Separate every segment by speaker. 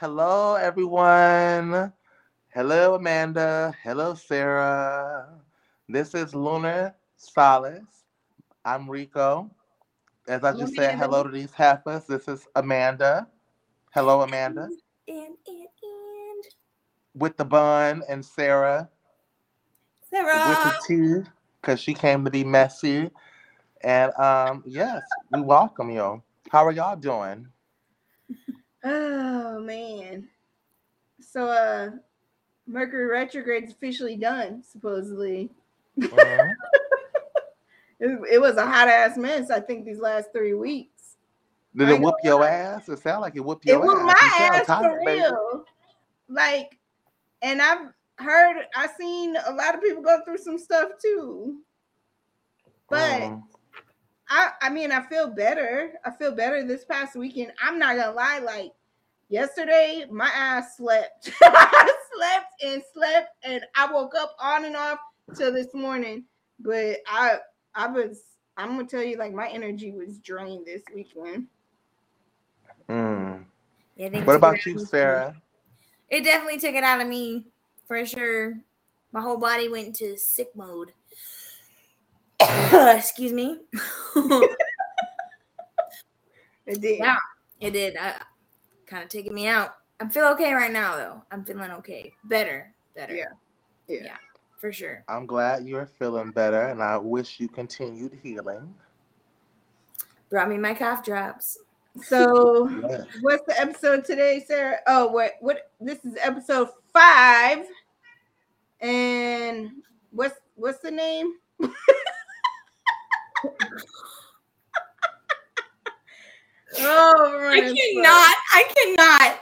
Speaker 1: Hello, everyone. Hello, Amanda. Hello, Sarah. This is Lunar Solace. I'm Rico. As I just said hello to these heifers, this is Amanda. Hello, Amanda.
Speaker 2: And, and, and.
Speaker 1: With the bun and Sarah
Speaker 2: Sarah.
Speaker 1: with the tea because she came to be messy. And um, yes, we welcome you. How are y'all doing?
Speaker 3: Oh man. So uh Mercury retrograde's officially done, supposedly.
Speaker 1: Mhm.
Speaker 3: It, it was a hot ass mess, I think, these last three weeks.
Speaker 1: Did
Speaker 3: I
Speaker 1: it whoop your ass? It sounded like it whooped
Speaker 3: It
Speaker 1: your
Speaker 3: was
Speaker 1: ass.
Speaker 3: my ass for real. Like, and I've heard I've seen a lot of people go through some stuff too. But
Speaker 1: Mm.
Speaker 3: I I mean I feel better. I feel better this past weekend. I'm not gonna lie, like yesterday, my ass slept. I slept and slept and I woke up on and off till this morning. But I I was I'm gonna tell you like my energy was drained this weekend.
Speaker 1: Mm.
Speaker 2: Yeah,
Speaker 1: What about you. Sarah?
Speaker 2: It definitely took it out of me for sure. My whole body went into sick mode. Excuse me.
Speaker 3: It did.
Speaker 2: Yeah. it did. Uh, I, kind of taking me out. I'm feeling okay right now though. I'm feeling okay. Better. Better.
Speaker 3: Yeah. Yeah.
Speaker 2: Yeah. For sure.
Speaker 1: I'm glad you're feeling better, and I wish you continued healing.
Speaker 2: Brought me my cough drops.
Speaker 3: So
Speaker 1: Yes.
Speaker 3: what's the episode today, Sarah? Oh, what what this is episode five. And what's what's the name? oh,
Speaker 2: I cannot. I cannot.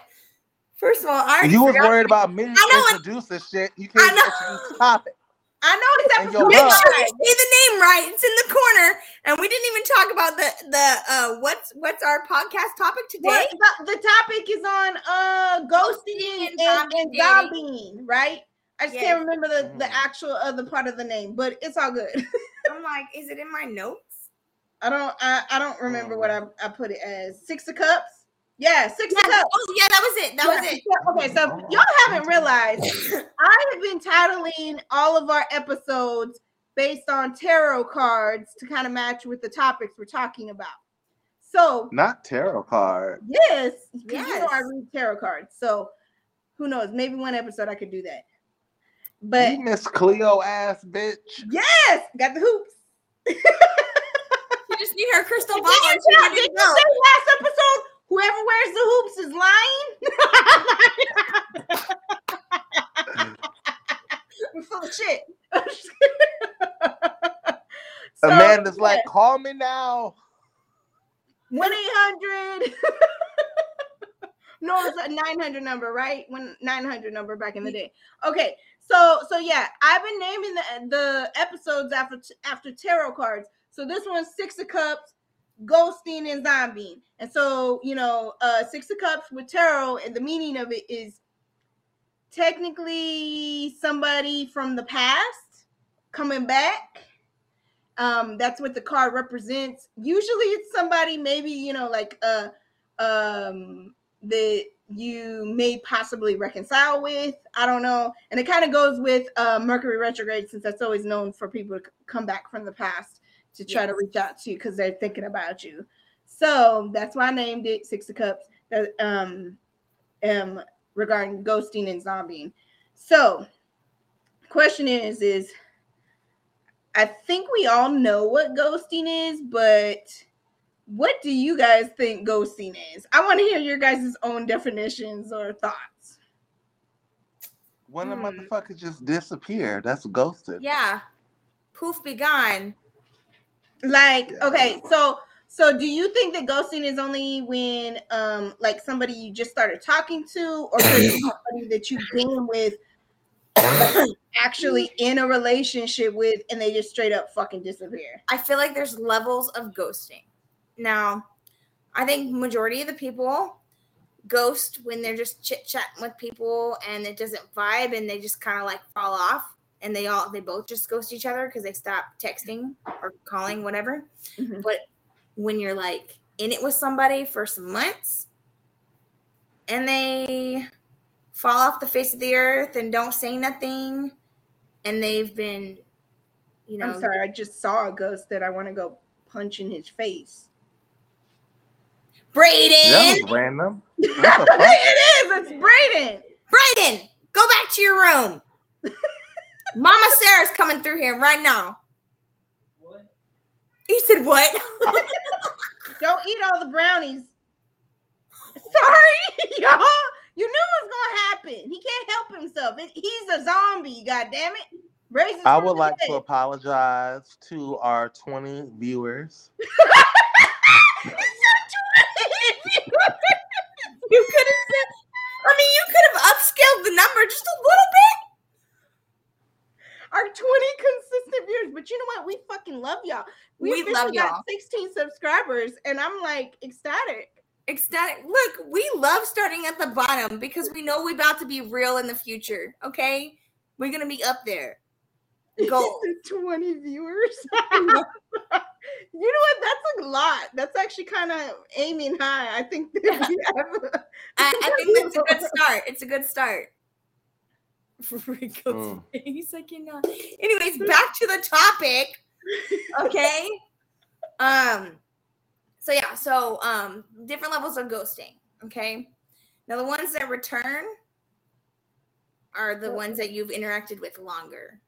Speaker 2: First of all, I
Speaker 1: You was
Speaker 2: forgot-
Speaker 1: worried about me
Speaker 2: I know it-
Speaker 1: introducing shit. You can't
Speaker 2: know.
Speaker 1: introduce topic.
Speaker 3: I know it's
Speaker 1: And your
Speaker 3: episode
Speaker 2: Make sure you say the name right. It's in the corner, and we didn't even talk about the the uh what's what's our podcast topic today.
Speaker 3: What, the, the topic is on uh ghosting and, and, and zombieing, right? I just
Speaker 2: Yes.
Speaker 3: can't remember the, the
Speaker 1: Mm.
Speaker 3: actual other part of the name, but it's all good.
Speaker 2: I'm like, is it in my notes?
Speaker 3: I don't I, I don't oh, remember what I, I put it as. Six of cups? Yeah, six of cups.
Speaker 2: oh yeah, that was it. That was it.
Speaker 3: yeah, Okay, so oh, y'all haven't realized, I have been titling all of our episodes based on tarot cards to kind of match with the topics we're talking about. So
Speaker 1: Not tarot card.
Speaker 3: yes, because you know I read tarot cards. So who knows? Maybe one episode I could do that. But
Speaker 1: you Miss Cleo ass bitch.
Speaker 3: yes, got the hoops.
Speaker 2: You just need her crystal
Speaker 3: Did
Speaker 2: ball.
Speaker 3: you,
Speaker 2: and
Speaker 3: tell- did
Speaker 2: to
Speaker 3: you
Speaker 2: go.
Speaker 3: say last episode? Whoever wears the hoops is lying. I'm full of shit. So,
Speaker 1: Amanda's
Speaker 3: yeah,
Speaker 1: like, call me now.
Speaker 3: one eight hundred. No, it's a nine hundred number, right? When nine hundred number back in the day. Okay, so so yeah, I've been naming the the episodes after after tarot cards. So this one's Six of Cups, ghosting and zombie. And so, you know, uh Six of Cups with tarot, and the meaning of it is technically somebody from the past coming back. Um, that's what the card represents. Usually it's somebody maybe, you know, like uh um that you may possibly reconcile with. I don't know. And it kind of goes with uh Mercury retrograde since that's always known for people to come back from the past to try to reach out to you because they're thinking about you. So that's why I named it Six of Cups. That um um regarding ghosting and zombieing. So question is is I think we all know what ghosting is, but what do you guys think ghosting is? I want to hear your guys' own definitions or thoughts.
Speaker 1: When the
Speaker 2: Hmm.
Speaker 1: motherfucker just disappeared, that's ghosted.
Speaker 2: Yeah. Poof be gone.
Speaker 3: Like, okay, so so do you think that ghosting is only when um like somebody you just started talking to or somebody that you've been with actually in a relationship with and they just straight up fucking disappear?
Speaker 2: I feel like there's levels of ghosting. Now, I think majority of the people ghost when they're just chit chatting with people and it doesn't vibe and they just kind of like fall off and they all they both just ghost each other because they stop texting or calling whatever.
Speaker 3: Mhm.
Speaker 2: But when you're like in it with somebody for some months, and they fall off the face of the earth and don't say nothing, and they've been, you know,
Speaker 3: I'm sorry, I just saw a ghost that I want to go punch in his face.
Speaker 2: Braden,
Speaker 1: That was random.
Speaker 3: it is. It's Brayden.
Speaker 2: Braden, go back to your room. Mama Sarah's coming through here right now.
Speaker 4: What?
Speaker 2: He said, "What?"
Speaker 3: Don't eat all the brownies. Sorry, y'all. You knew it was gonna happen. He can't help himself. He's a zombie. God damn it. Raises
Speaker 1: I would
Speaker 3: the
Speaker 1: like to apologize to our 20 viewers.
Speaker 2: You could have said. I mean, you could have upscaled the number just a little bit.
Speaker 3: Our 20 consistent viewers, but you know what? We fucking love y'all. We,
Speaker 2: We
Speaker 3: officially
Speaker 2: love
Speaker 3: got
Speaker 2: y'all.
Speaker 3: 16 subscribers, and I'm like ecstatic.
Speaker 2: Ecstatic. Look, we love starting at the bottom because we know we're about to be real in the future. Okay, we're gonna be up there. Gold.
Speaker 3: 20 viewers. you know what? That's a lot. That's actually kind of aiming high. I think that we have
Speaker 2: I, I think that's a good start. It's a good start. Rico's
Speaker 1: Mm.
Speaker 2: face, I cannot. Anyways, back to the topic. Okay. um. So yeah. So um, different levels of ghosting. Okay. Now the ones that return are the ones that you've interacted with longer.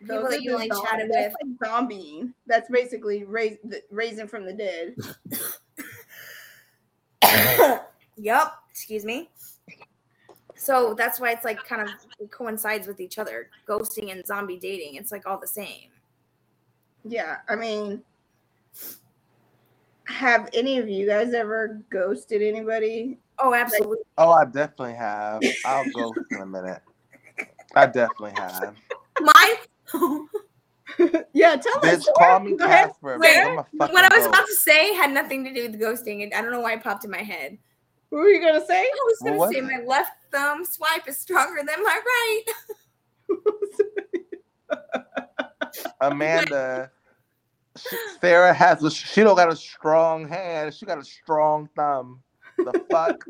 Speaker 2: People
Speaker 3: Those
Speaker 2: that you
Speaker 3: the
Speaker 2: only
Speaker 3: zom-
Speaker 2: chatted
Speaker 3: that's
Speaker 2: with.
Speaker 3: like zombieing. That's basically raise, raising from the dead.
Speaker 2: yep. Excuse me. So that's why it's like kind of coincides with each other. Ghosting and zombie dating. It's like all the same.
Speaker 3: Yeah, I mean, have any of you guys ever ghosted anybody?
Speaker 2: Oh, absolutely.
Speaker 1: Oh, I definitely have. I'll go in a minute. I definitely have.
Speaker 2: Mine.
Speaker 3: yeah, tell us.
Speaker 1: Bitch, call me
Speaker 3: Go ahead.
Speaker 1: Casper.
Speaker 2: Wait,
Speaker 1: bitch, I'm a fucking
Speaker 2: what I was
Speaker 1: ghost.
Speaker 2: about to say had nothing to do with ghosting. and I don't know why it popped in my head.
Speaker 3: What were you gonna say?
Speaker 2: I was going
Speaker 1: was
Speaker 2: to say my left thumb swipe is stronger than my right.
Speaker 1: Amanda. Sarah has a, she don't got a strong hand. She got a strong thumb. The fuck?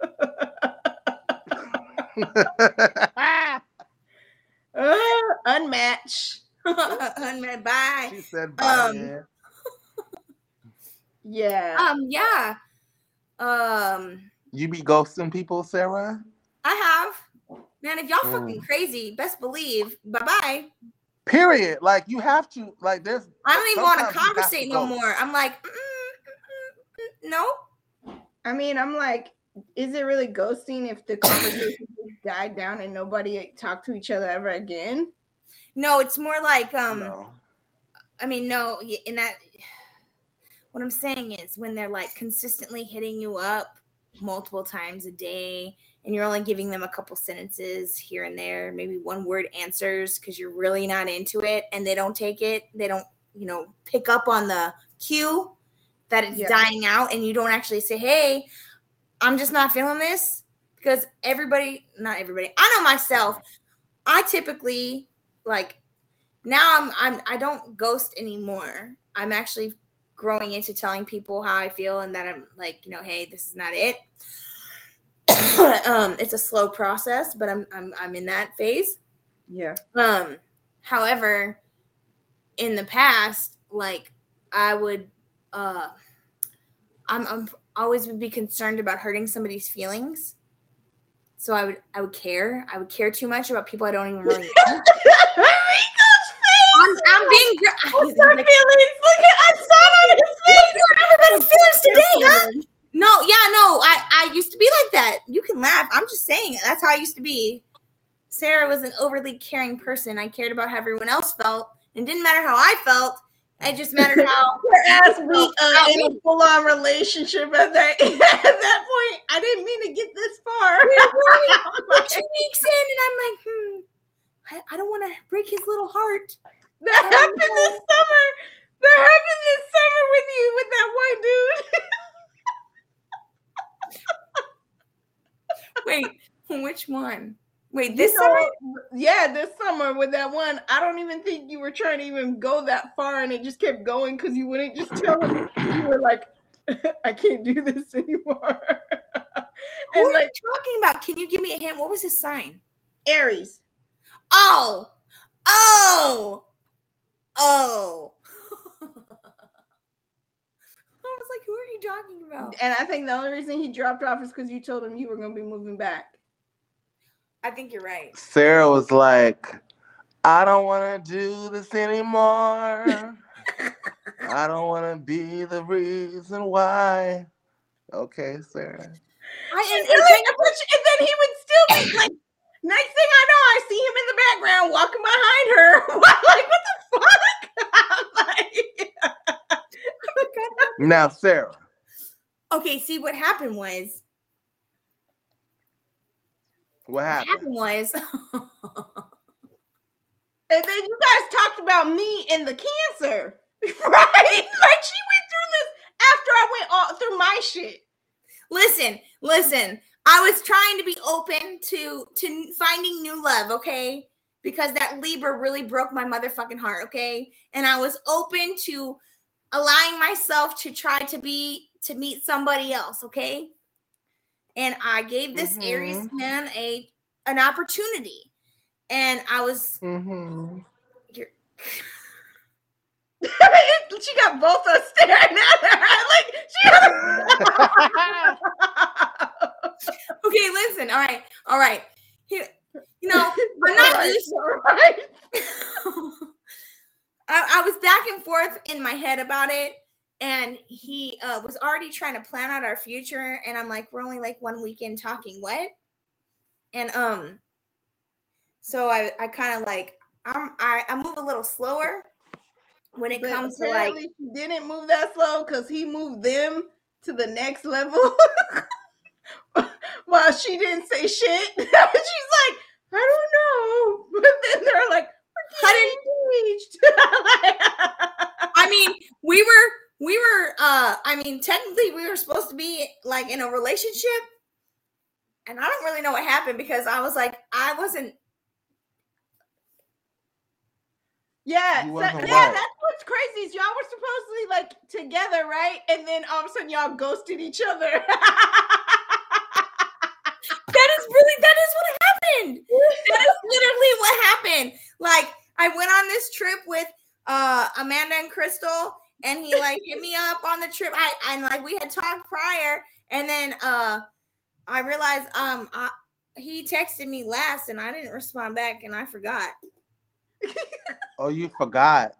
Speaker 3: uh, unmatched.
Speaker 2: Unmet bye.
Speaker 1: she said,
Speaker 2: Um,
Speaker 1: "Bye."
Speaker 3: Yeah.
Speaker 2: Um, yeah. Um,
Speaker 1: "You be ghosting people, Sarah?"
Speaker 2: I have. Man, if y'all
Speaker 1: Mm.
Speaker 2: fucking crazy, best believe. Bye bye.
Speaker 1: Period. Like you have to. Like there's.
Speaker 2: I don't even want to
Speaker 1: sometimes
Speaker 2: conversate no more. I'm like, mm, mm, mm, mm, no.
Speaker 3: I mean, I'm like, is it really ghosting if the conversation just died down and nobody talked to each other ever again?
Speaker 2: No, it's more like um
Speaker 1: No.
Speaker 2: I mean no, in that what I'm saying is when they're like consistently hitting you up multiple times a day and you're only giving them a couple sentences here and there, maybe one word answers because you're really not into it and they don't take it, they don't, you know, pick up on the cue that it's
Speaker 3: Yeah.
Speaker 2: dying out and you don't actually say, "Hey, I'm just not feeling this." Because everybody, not everybody, I know myself. I typically like now I'm I'm I don't ghost anymore. I'm actually growing into telling people how I feel and that I'm like, you know, hey, this is not it. um, it's a slow process, but I'm I'm I'm in that phase.
Speaker 3: Yeah.
Speaker 2: Um, however, in the past, like I would uh I'm I'm always would be concerned about hurting somebody's feelings. So I would I would care. I would care too much about people I don't even really know. I'm, I'm being gr-
Speaker 3: our feelings? Look at I saw it on his face.
Speaker 2: everybody's feelings today, huh? No, yeah, no. I I used to be like that. You can laugh. I'm just saying. That's how I used to be. Sarah was an overly caring person. I cared about how everyone else felt. It didn't matter how I felt. It just mattered how
Speaker 3: ass weak uh, in a full on relationship at that at that point. I didn't mean to get this far.
Speaker 2: we're two weeks in, and I'm like, hmm, I, I don't want to break his little heart.
Speaker 3: that happened this summer. That happened this summer with you with that one dude.
Speaker 2: Wait, which one? Wait, this
Speaker 3: You know,
Speaker 2: summer?
Speaker 3: Yeah, this summer with that one. I don't even think you were trying to even go that far, and it just kept going because you wouldn't just tell him. You were like, "I can't do this anymore."
Speaker 2: Who
Speaker 3: And
Speaker 2: are
Speaker 3: like
Speaker 2: you talking about? Can you give me a hint? What was his sign?
Speaker 3: Aries.
Speaker 2: Oh, oh, oh. I was like, who are you talking about?
Speaker 3: And I think the only reason he dropped off is because you told him you were gonna be moving back.
Speaker 2: I think you're right.
Speaker 1: Sarah was like, I don't want to do this anymore. I don't want to be the reason why. Okay, Sarah.
Speaker 2: I,
Speaker 3: She's
Speaker 2: and, and
Speaker 3: really, and then he would still be like, next thing I know, I see him in the background walking behind her. like, what the fuck? I'm like,
Speaker 1: Now, Sarah.
Speaker 2: okay, see what happened was
Speaker 1: What
Speaker 2: what
Speaker 1: happened?
Speaker 2: happened was
Speaker 3: and then you guys talked about me and the cancer, right? Like she went through this after I went all through my shit.
Speaker 2: listen, listen. I was trying to be open to to finding new love, okay? Because that Libra really broke my motherfucking heart, okay? And I was open to allowing myself to try to be to meet somebody else, okay? And I gave this Aries
Speaker 1: Mhm.
Speaker 2: man a an opportunity. And I was
Speaker 1: Mm-hmm.
Speaker 3: she got both of us staring at her. Like she
Speaker 2: okay, listen. All right. All right. Here, you know, I'm not used
Speaker 3: right.
Speaker 2: I, I was back and forth in my head about it, and he uh, was already trying to plan out our future. And I'm like, we're only like one weekend talking. What? And um, so I I kind of like I'm I, I move a little slower when it
Speaker 3: But
Speaker 2: comes to like
Speaker 3: apparently she didn't move that slow because he moved them to the next level. While she didn't say shit. She's like, I don't know. But then they're like,
Speaker 2: I
Speaker 3: we're engaged.
Speaker 2: I mean, we were we were uh I mean, technically we were supposed to be like in a relationship. And I don't really know what happened because I was like I wasn't
Speaker 3: yeah,
Speaker 1: You
Speaker 3: so- yeah, that's what's crazy is y'all were supposedly like together, right? And then all of a sudden y'all ghosted each other.
Speaker 2: that is really that is what happened. That is literally what happened. Like I went on this trip with uh Amanda and Crystal and he like hit me up on the trip. I and like we had talked prior and then uh I realized um I, he texted me last and I didn't respond back and I forgot.
Speaker 1: Oh, you forgot.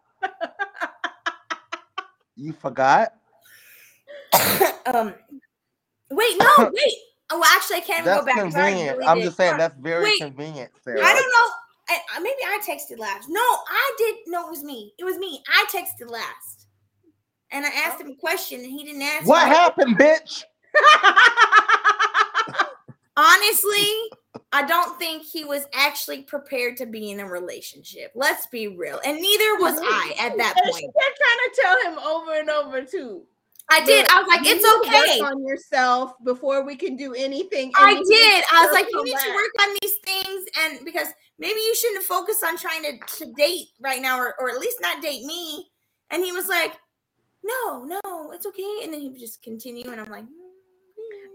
Speaker 1: You forgot?
Speaker 2: um wait, no, wait. Oh, actually, I can't
Speaker 1: That's
Speaker 2: go back.
Speaker 1: Convenient. I'm just saying that's very
Speaker 2: Wait.
Speaker 1: convenient, Sarah.
Speaker 2: I don't know. I, I- maybe I texted last. No, I did. No, it was me. It was me. I texted last, and I asked him a question, and he didn't answer.
Speaker 1: What
Speaker 2: me.
Speaker 1: happened, bitch?
Speaker 2: Honestly, I don't think he was actually prepared to be in a relationship. Let's be real, and neither was I at that
Speaker 3: And
Speaker 2: point.
Speaker 3: She kept trying to tell him over and over too.
Speaker 2: I did. I was like,
Speaker 3: You
Speaker 2: "It's
Speaker 3: need to work
Speaker 2: okay."
Speaker 3: on yourself before we can do anything.
Speaker 2: I did. I was like, you need to work on these things, and because maybe you shouldn't focus on trying to, to date right now, or, or at least not date me. And he was like, no, no, it's okay. And then he would just continue, and I'm like, "Mm,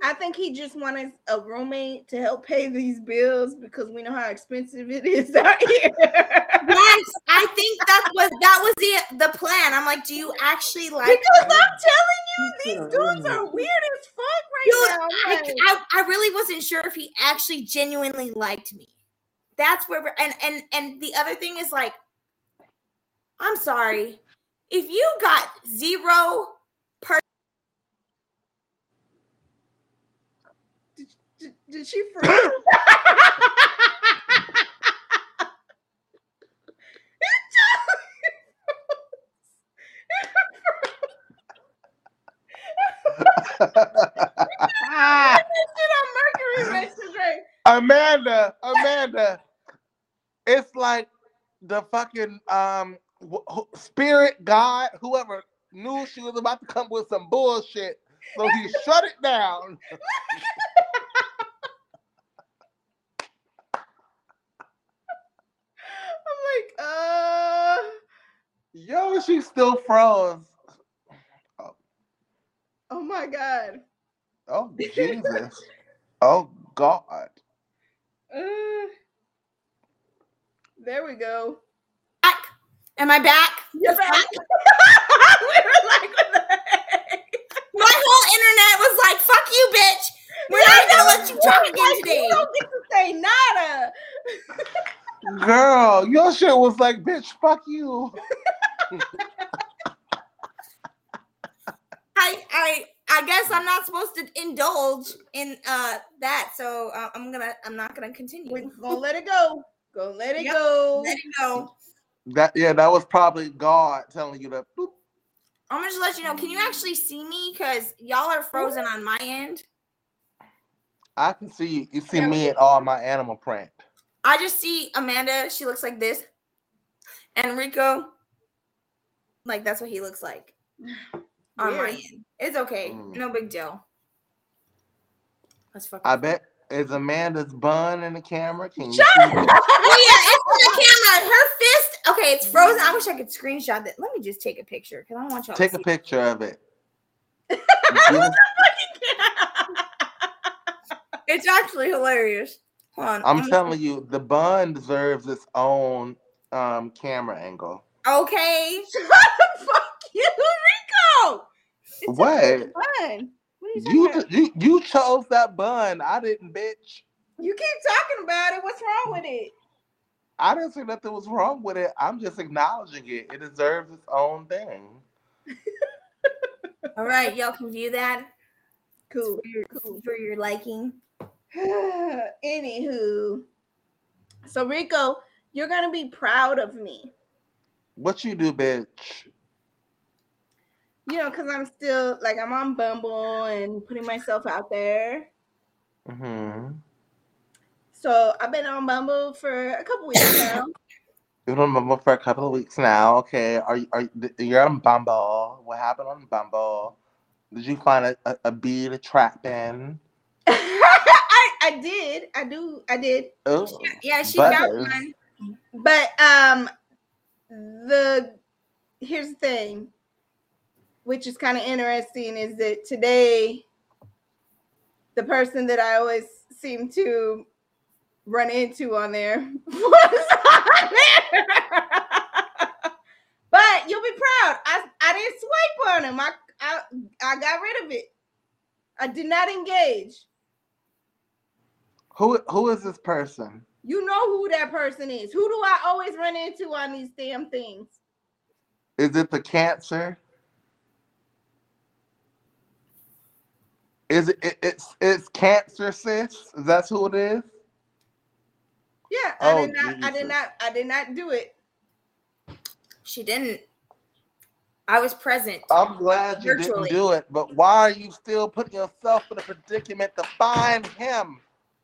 Speaker 3: I think he just wanted a roommate to help pay these bills because we know how expensive it is out here.
Speaker 2: yes, I think that was that was the the plan. I'm like, do you actually like?
Speaker 3: because I'm telling you, these dudes are weird as fuck right
Speaker 2: Dude,
Speaker 3: now.
Speaker 2: I, I, I really wasn't sure if he actually genuinely liked me. That's where we're, and and and the other thing is like, I'm sorry, if you got zero
Speaker 3: did, did she freeze? Shit on Mercury retrograde.
Speaker 1: Amanda, Amanda, it's like the fucking um wh- wh- spirit god, whoever knew she was about to come with some bullshit, so he shut it down.
Speaker 3: I'm like, uh,
Speaker 1: Yo, she still froze.
Speaker 3: oh my god.
Speaker 1: Oh Jesus. Oh God.
Speaker 3: Uh, there we go.
Speaker 2: Back. Am I back?
Speaker 3: You're back. we were like, what the heck?
Speaker 2: My whole internet was like, "Fuck you, bitch. We're not gonna let you talk again today."
Speaker 3: You don't get to say nada.
Speaker 1: Girl, your shit was like, bitch, fuck you.
Speaker 2: I I I guess I'm not supposed to indulge in uh that, so uh, I'm gonna I'm not gonna continue.
Speaker 3: We're gonna let it go. Go let it
Speaker 2: Yep.
Speaker 3: go.
Speaker 2: Let it go.
Speaker 1: That yeah, that was probably God telling you that. boop.
Speaker 2: I'm gonna just let you know. Can you actually see me? Cause y'all are frozen on my end.
Speaker 1: I can see you. You see
Speaker 3: Yeah,
Speaker 1: me in all my animal print.
Speaker 2: I just see Amanda. She looks like this, and Rico, like that's what he looks like on my end. It's okay.
Speaker 1: Mm.
Speaker 2: No big deal. Let's fuck.
Speaker 1: I bet is Amanda's bun in the camera. Can you
Speaker 3: Shut
Speaker 1: see
Speaker 3: up.
Speaker 1: it?
Speaker 2: Oh yeah, it's on the camera. Her fist. Okay, it's frozen. I wish I could screenshot that. Let me just take a picture because I don't want y'all.
Speaker 1: Take
Speaker 2: to
Speaker 1: a
Speaker 2: see.
Speaker 1: picture of it.
Speaker 2: It's actually hilarious. Hold on.
Speaker 1: I'm
Speaker 2: I'm-
Speaker 1: telling you, the bun deserves its own um camera angle.
Speaker 2: Okay.
Speaker 3: Fuck you, Rico. It's
Speaker 1: What?
Speaker 3: fun. What you
Speaker 1: You you you chose that bun. I didn't, bitch.
Speaker 3: You keep talking about it. What's wrong with it?
Speaker 1: I didn't say nothing was wrong with it. I'm just acknowledging it. It deserves its own thing.
Speaker 2: All right, y'all can view that
Speaker 3: Cool.
Speaker 2: for your, for your liking.
Speaker 3: Anywho, so Rico, you're gonna be proud of me.
Speaker 1: What you do, bitch?
Speaker 3: You know, because I'm still like I'm on Bumble and putting myself out there.
Speaker 1: Mm-hmm.
Speaker 3: So I've been on Bumble for a couple weeks now.
Speaker 1: You've been on Bumble for a couple of weeks now. Okay, are you are you, you're on Bumble? What happened on Bumble? Did you find a, a, a bee to trap in?
Speaker 3: I did. I do. I did.
Speaker 1: Oh,
Speaker 2: Yeah, she got one.
Speaker 3: But um the here's the thing, which is kind of interesting, is that today the person that I always seem to run into on there was on there. but you'll be proud. I I didn't swipe on him. I I I got rid of it. I did not engage.
Speaker 1: Who who is this person?
Speaker 3: You know who that person is. Who do I always run into on these damn things?
Speaker 1: Is it the cancer? Is it, it it's it's cancer sis? Is that who it is?
Speaker 3: Yeah, I
Speaker 1: Oh,
Speaker 3: did not. I did not. I did not do it.
Speaker 2: She didn't. I was present.
Speaker 1: I'm glad you
Speaker 2: Virtually.
Speaker 1: didn't do it, but why are you still putting yourself in a predicament to find him?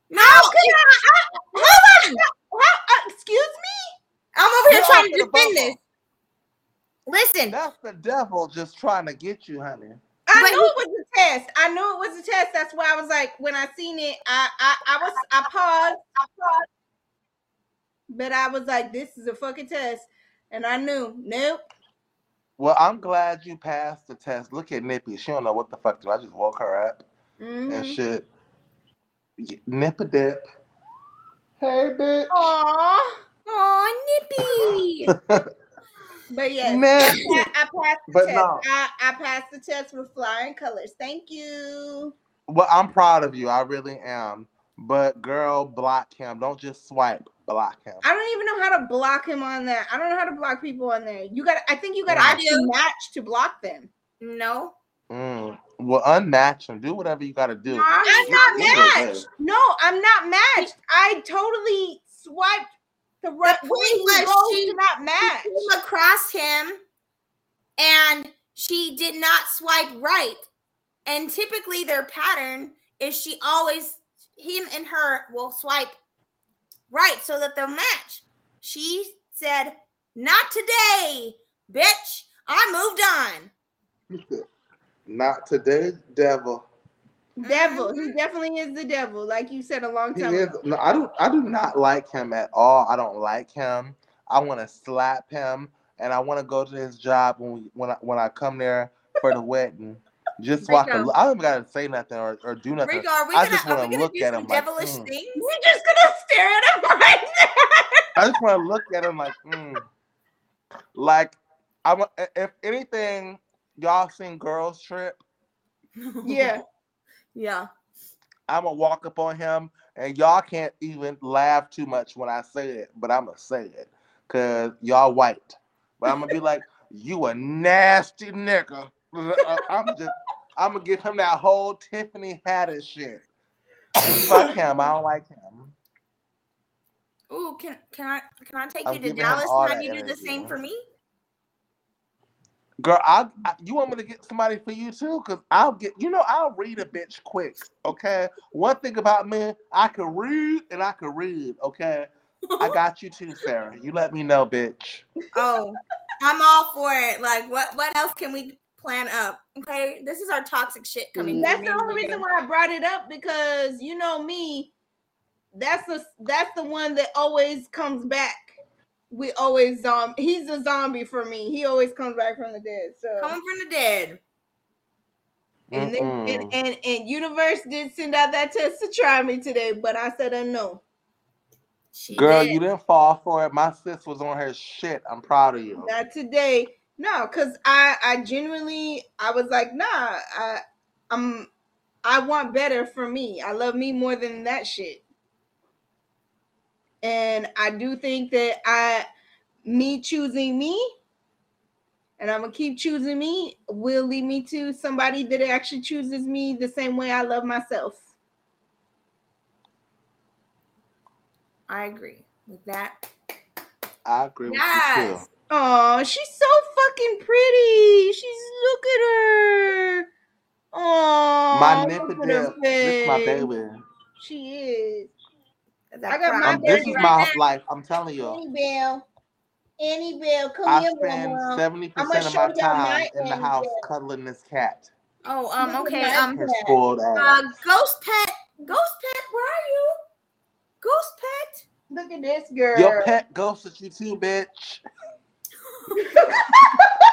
Speaker 2: No,
Speaker 3: How could I? I-
Speaker 2: hold on.
Speaker 3: How, uh, excuse me.
Speaker 2: I'm over here
Speaker 1: You're
Speaker 2: trying to defend this. Listen,
Speaker 1: That's the devil just trying to get you, honey.
Speaker 3: I
Speaker 2: But
Speaker 3: knew it was a test. I knew it was a test. That's why I was like, when I seen it, I I, I was I paused. I paused. But I was like, this is a fucking test, and I knew. Nope.
Speaker 1: Well, I'm glad you passed the test. Look at Nippy. She don't know what the fuck to do. I just woke her up and
Speaker 3: Mhm.
Speaker 1: shit. Y- Nip a dip. Hey, bitch.
Speaker 3: Aw.
Speaker 2: oh Nippy.
Speaker 3: But yes,
Speaker 1: Nip.
Speaker 3: I, I passed the
Speaker 1: But
Speaker 3: test.
Speaker 1: no.
Speaker 3: I, I passed the test with flying colors. Thank you.
Speaker 1: Well, I'm proud of you. I really am. But girl, block him. Don't just swipe. Block him.
Speaker 3: I don't even know how to block him on that. I don't know how to block people on there. You got. I think you got to
Speaker 2: I
Speaker 3: actually match to block them.
Speaker 2: no.
Speaker 1: Mm. Well, unmatch him. Do whatever you got to do.
Speaker 2: No,
Speaker 3: I'm
Speaker 2: you-
Speaker 3: not matched. No, I'm not matched. I totally swiped the right
Speaker 2: point
Speaker 3: way.
Speaker 2: was
Speaker 3: You
Speaker 2: she-
Speaker 3: to not match.
Speaker 2: came across him and she did not swipe right. And typically their pattern is she always him and her will swipe right so that they'll match. She said, "Not today, bitch. I moved on."
Speaker 1: Not today, devil.
Speaker 3: Devil. He definitely is the devil, like you said a long
Speaker 1: He
Speaker 3: time
Speaker 1: is.
Speaker 3: ago.
Speaker 1: No, I don't. I do not like him at all. I don't like him. I want to slap him, and I want to go to his job when we when I when I come there for the wedding. just so I can.
Speaker 2: Rico.
Speaker 1: I don't even gotta say nothing or, or do nothing.
Speaker 2: Rico, are we
Speaker 1: I
Speaker 2: gonna,
Speaker 1: just wanna
Speaker 2: we
Speaker 1: look at him like,
Speaker 2: devilish
Speaker 1: mm.
Speaker 2: things?
Speaker 3: We're just gonna stare at him right
Speaker 1: I just want to look at him like, mm. like I'm. If anything, y'all seen Girls Trip?
Speaker 3: yeah.
Speaker 2: Yeah.
Speaker 1: I'm gonna walk up on him, and y'all can't even laugh too much when I say it, but I'm gonna say it because y'all white. But I'm gonna be like, "You a nasty nigga." Uh, I'm just, I'm gonna give him that whole Tiffany Haddish shit. Fuck him. I don't like him.
Speaker 2: Ooh, can can I can I take
Speaker 1: I'm
Speaker 2: you to Dallas and have you do the same for me?
Speaker 1: Girl, I, I you want me to get somebody for you too? Cause I'll get you know I'll read a bitch quick. Okay. One thing about me, I can read and I can read. Okay. I got you too, Sarah. You let me know, bitch.
Speaker 2: Oh, I'm all for it. Like, what what else can we plan up? Okay, this is our toxic shit coming.
Speaker 3: Mm.
Speaker 2: That's
Speaker 3: the only reason why I brought it up because you know me. That's the that's the one that always comes back. We always um he's a zombie for me. He always comes back from the dead. So
Speaker 2: coming from the dead.
Speaker 3: and, then, and and and universe did send out that test to try me today, but I said a no.
Speaker 2: She
Speaker 1: Girl,
Speaker 2: did.
Speaker 1: you didn't fall for it. My sis was on her shit. I'm proud of you.
Speaker 3: Not today. No, because I I genuinely I was like, nah, I I'm I want better for me. I love me more than that shit. And I do think that I me choosing me and I'm gonna keep choosing me will lead me to somebody that actually chooses me the same way I love myself.
Speaker 2: I agree with that.
Speaker 1: I agree with you
Speaker 2: Yes.
Speaker 3: Oh, she's so fucking pretty. She's look at her. Oh,
Speaker 1: My nipple dip. This my baby.
Speaker 3: She is.
Speaker 2: That
Speaker 3: I got my
Speaker 1: Um, this is
Speaker 3: right
Speaker 1: my
Speaker 3: now.
Speaker 1: life. I'm telling you.
Speaker 3: Annie Bell. Annie Bell, come
Speaker 1: I
Speaker 3: here,
Speaker 1: spend
Speaker 3: mama.
Speaker 1: seventy
Speaker 3: I'ma
Speaker 1: percent of my time
Speaker 3: my
Speaker 1: in the house
Speaker 3: Bell.
Speaker 1: cuddling this cat.
Speaker 2: Oh, um,
Speaker 3: Look
Speaker 2: okay.
Speaker 3: my
Speaker 2: Um,
Speaker 1: Her
Speaker 2: uh. Ghost Pet, Ghost Pet, where are you? Ghost Pet.
Speaker 3: Look at this girl.
Speaker 1: Your pet ghost ghosted you too, bitch.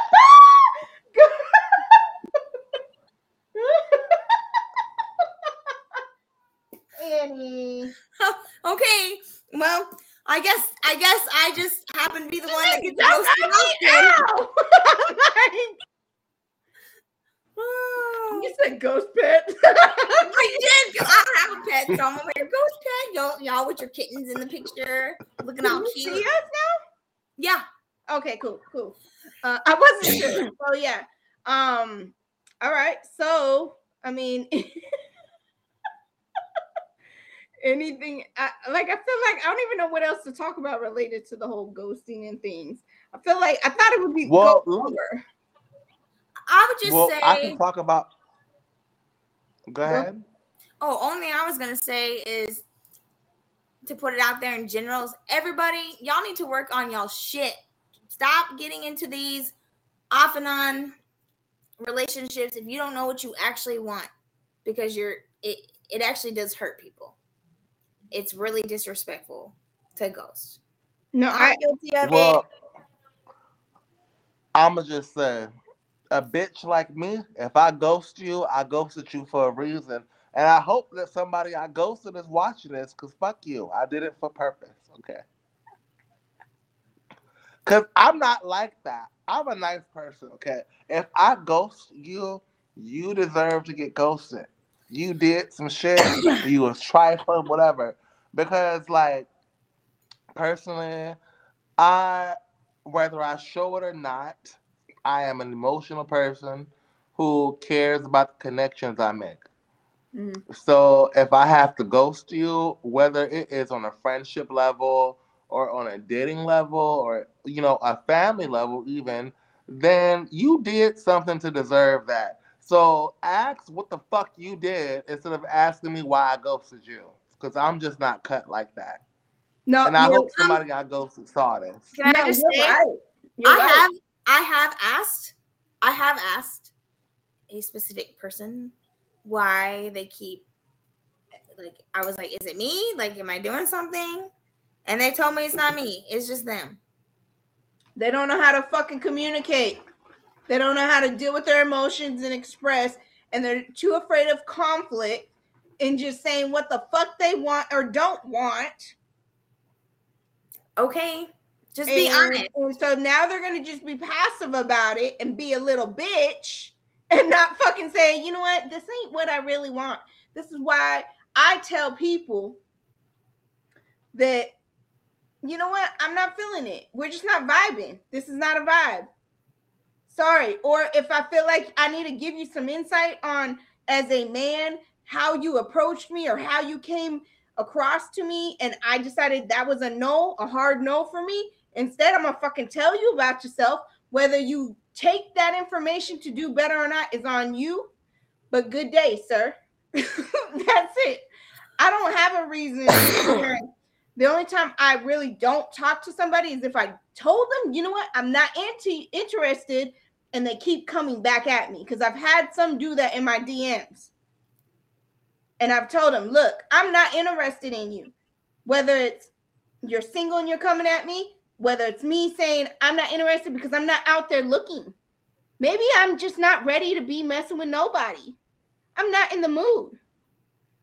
Speaker 3: Annie.
Speaker 2: Okay, well, I guess I guess I just happen to be the one that gets
Speaker 3: Don't
Speaker 2: ghosted
Speaker 3: let me
Speaker 2: often.
Speaker 3: out. Like,
Speaker 2: Oh.
Speaker 3: you said ghost pet.
Speaker 2: I did. I don't have a pet, so I'm over here. Ghost pet, y'all, y'all with your kittens in the picture, looking all
Speaker 3: cute. see us
Speaker 2: Yeah.
Speaker 3: Okay, cool, cool. Uh, I wasn't sure. So yeah. Um. All right. So I mean, anything I, like I feel like I don't even know what else to talk about related to the whole ghosting and things. I feel like I thought it would be
Speaker 1: Well,
Speaker 3: go
Speaker 1: let
Speaker 3: over.
Speaker 2: I would just
Speaker 1: well,
Speaker 2: say.
Speaker 1: I can talk about. Go ahead.
Speaker 2: Oh, only I was gonna say is to put it out there in general is everybody, y'all need to work on y'all shit. Stop getting into these off and on relationships if you don't know what you actually want because you're it it actually does hurt people. It's really disrespectful to ghost.
Speaker 3: No,
Speaker 2: I'm
Speaker 3: I
Speaker 2: guilty of it.
Speaker 1: I'ma just say, a bitch like me, if I ghost you, I ghosted you for a reason. And I hope that somebody I ghosted is watching this, cause fuck you. I did it for purpose. Okay. Cause I'm not like that. I'm a nice person, okay? If I ghost you, you deserve to get ghosted. You did some shit, you was trifling, whatever. Because like personally, I whether I show it or not, I am an emotional person who cares about the connections I make.
Speaker 3: Mm.
Speaker 1: So if I have to ghost you, whether it is on a friendship level or on a dating level or you know a family level even, then you did something to deserve that. So ask what the fuck you did instead of asking me why I ghosted you. Because I'm just not cut like that.
Speaker 3: no,
Speaker 1: And I
Speaker 3: you're-
Speaker 1: hope um, somebody got ghosted saw this.
Speaker 2: Can
Speaker 3: no,
Speaker 2: I just
Speaker 3: you're
Speaker 2: say
Speaker 3: right.
Speaker 2: I
Speaker 3: right.
Speaker 2: have I have asked I have asked a specific person why they keep like I was like, is it me? Like, am I doing something? And they told me it's not me, it's just them.
Speaker 3: They don't know how to fucking communicate. They don't know how to deal with their emotions and express. and they're too afraid of conflict and just saying what the fuck they want or don't want.
Speaker 2: Okay. Just be honest.
Speaker 3: and so now they're gonna just be passive about it and be a little bitch and not fucking say, you know what, this ain't what I really want. This is why I tell people that, you know what, I'm not feeling it. We're just not vibing. This is not a vibe. Sorry. Or if I feel like I need to give you some insight on as a man how you approached me or how you came across to me and I decided that was a no, a hard no for me, instead I'm gonna fucking tell you about yourself. Whether you take that information to do better or not is on you. But good day, sir. That's it. I don't have a reason. the only time I really don't talk to somebody is if I told them, you know what, I'm not into interested, and they keep coming back at me because I've had some do that in my DMs. And I've told them, look, I'm not interested in you. Whether it's you're single and you're coming at me, whether it's me saying I'm not interested because I'm not out there looking. Maybe I'm just not ready to be messing with nobody. I'm not in the mood.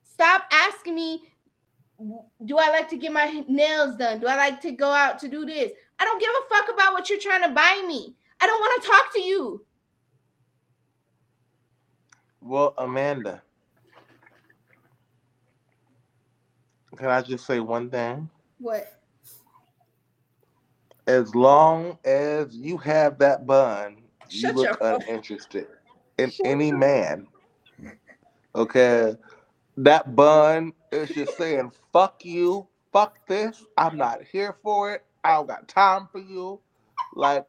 Speaker 3: Stop asking me, do I like to get my nails done? Do I like to go out to do this? I don't give a fuck about what you're trying to buy me. I don't want to talk to you.
Speaker 1: Well, Amanda, can I just say one thing?
Speaker 3: What?
Speaker 1: As long as you have that bun,
Speaker 3: Shut
Speaker 1: you look uninterested in
Speaker 3: Shut
Speaker 1: any man. Okay. That bun is just saying, fuck you, fuck this. I'm not here for it. I don't got time for you. Like,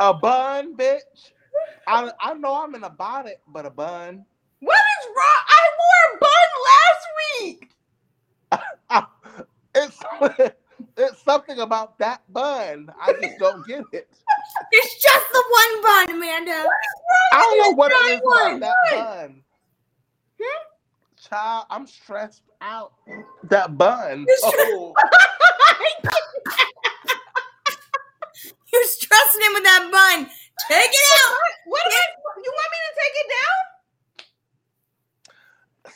Speaker 1: a bun, bitch. I, I know I'm in a bonnet, but a bun.
Speaker 3: What is wrong? I wore a bun last week.
Speaker 1: it's it's something about that bun. I just don't get it.
Speaker 2: It's just the one bun, Amanda.
Speaker 1: I don't know what it is about
Speaker 3: one.
Speaker 1: that bun. Child, I'm stressed out. That bun.
Speaker 2: You're stressed-
Speaker 1: Oh,
Speaker 2: You're stressing him with that bun. Take it out.
Speaker 3: what am I? You want me to take it down?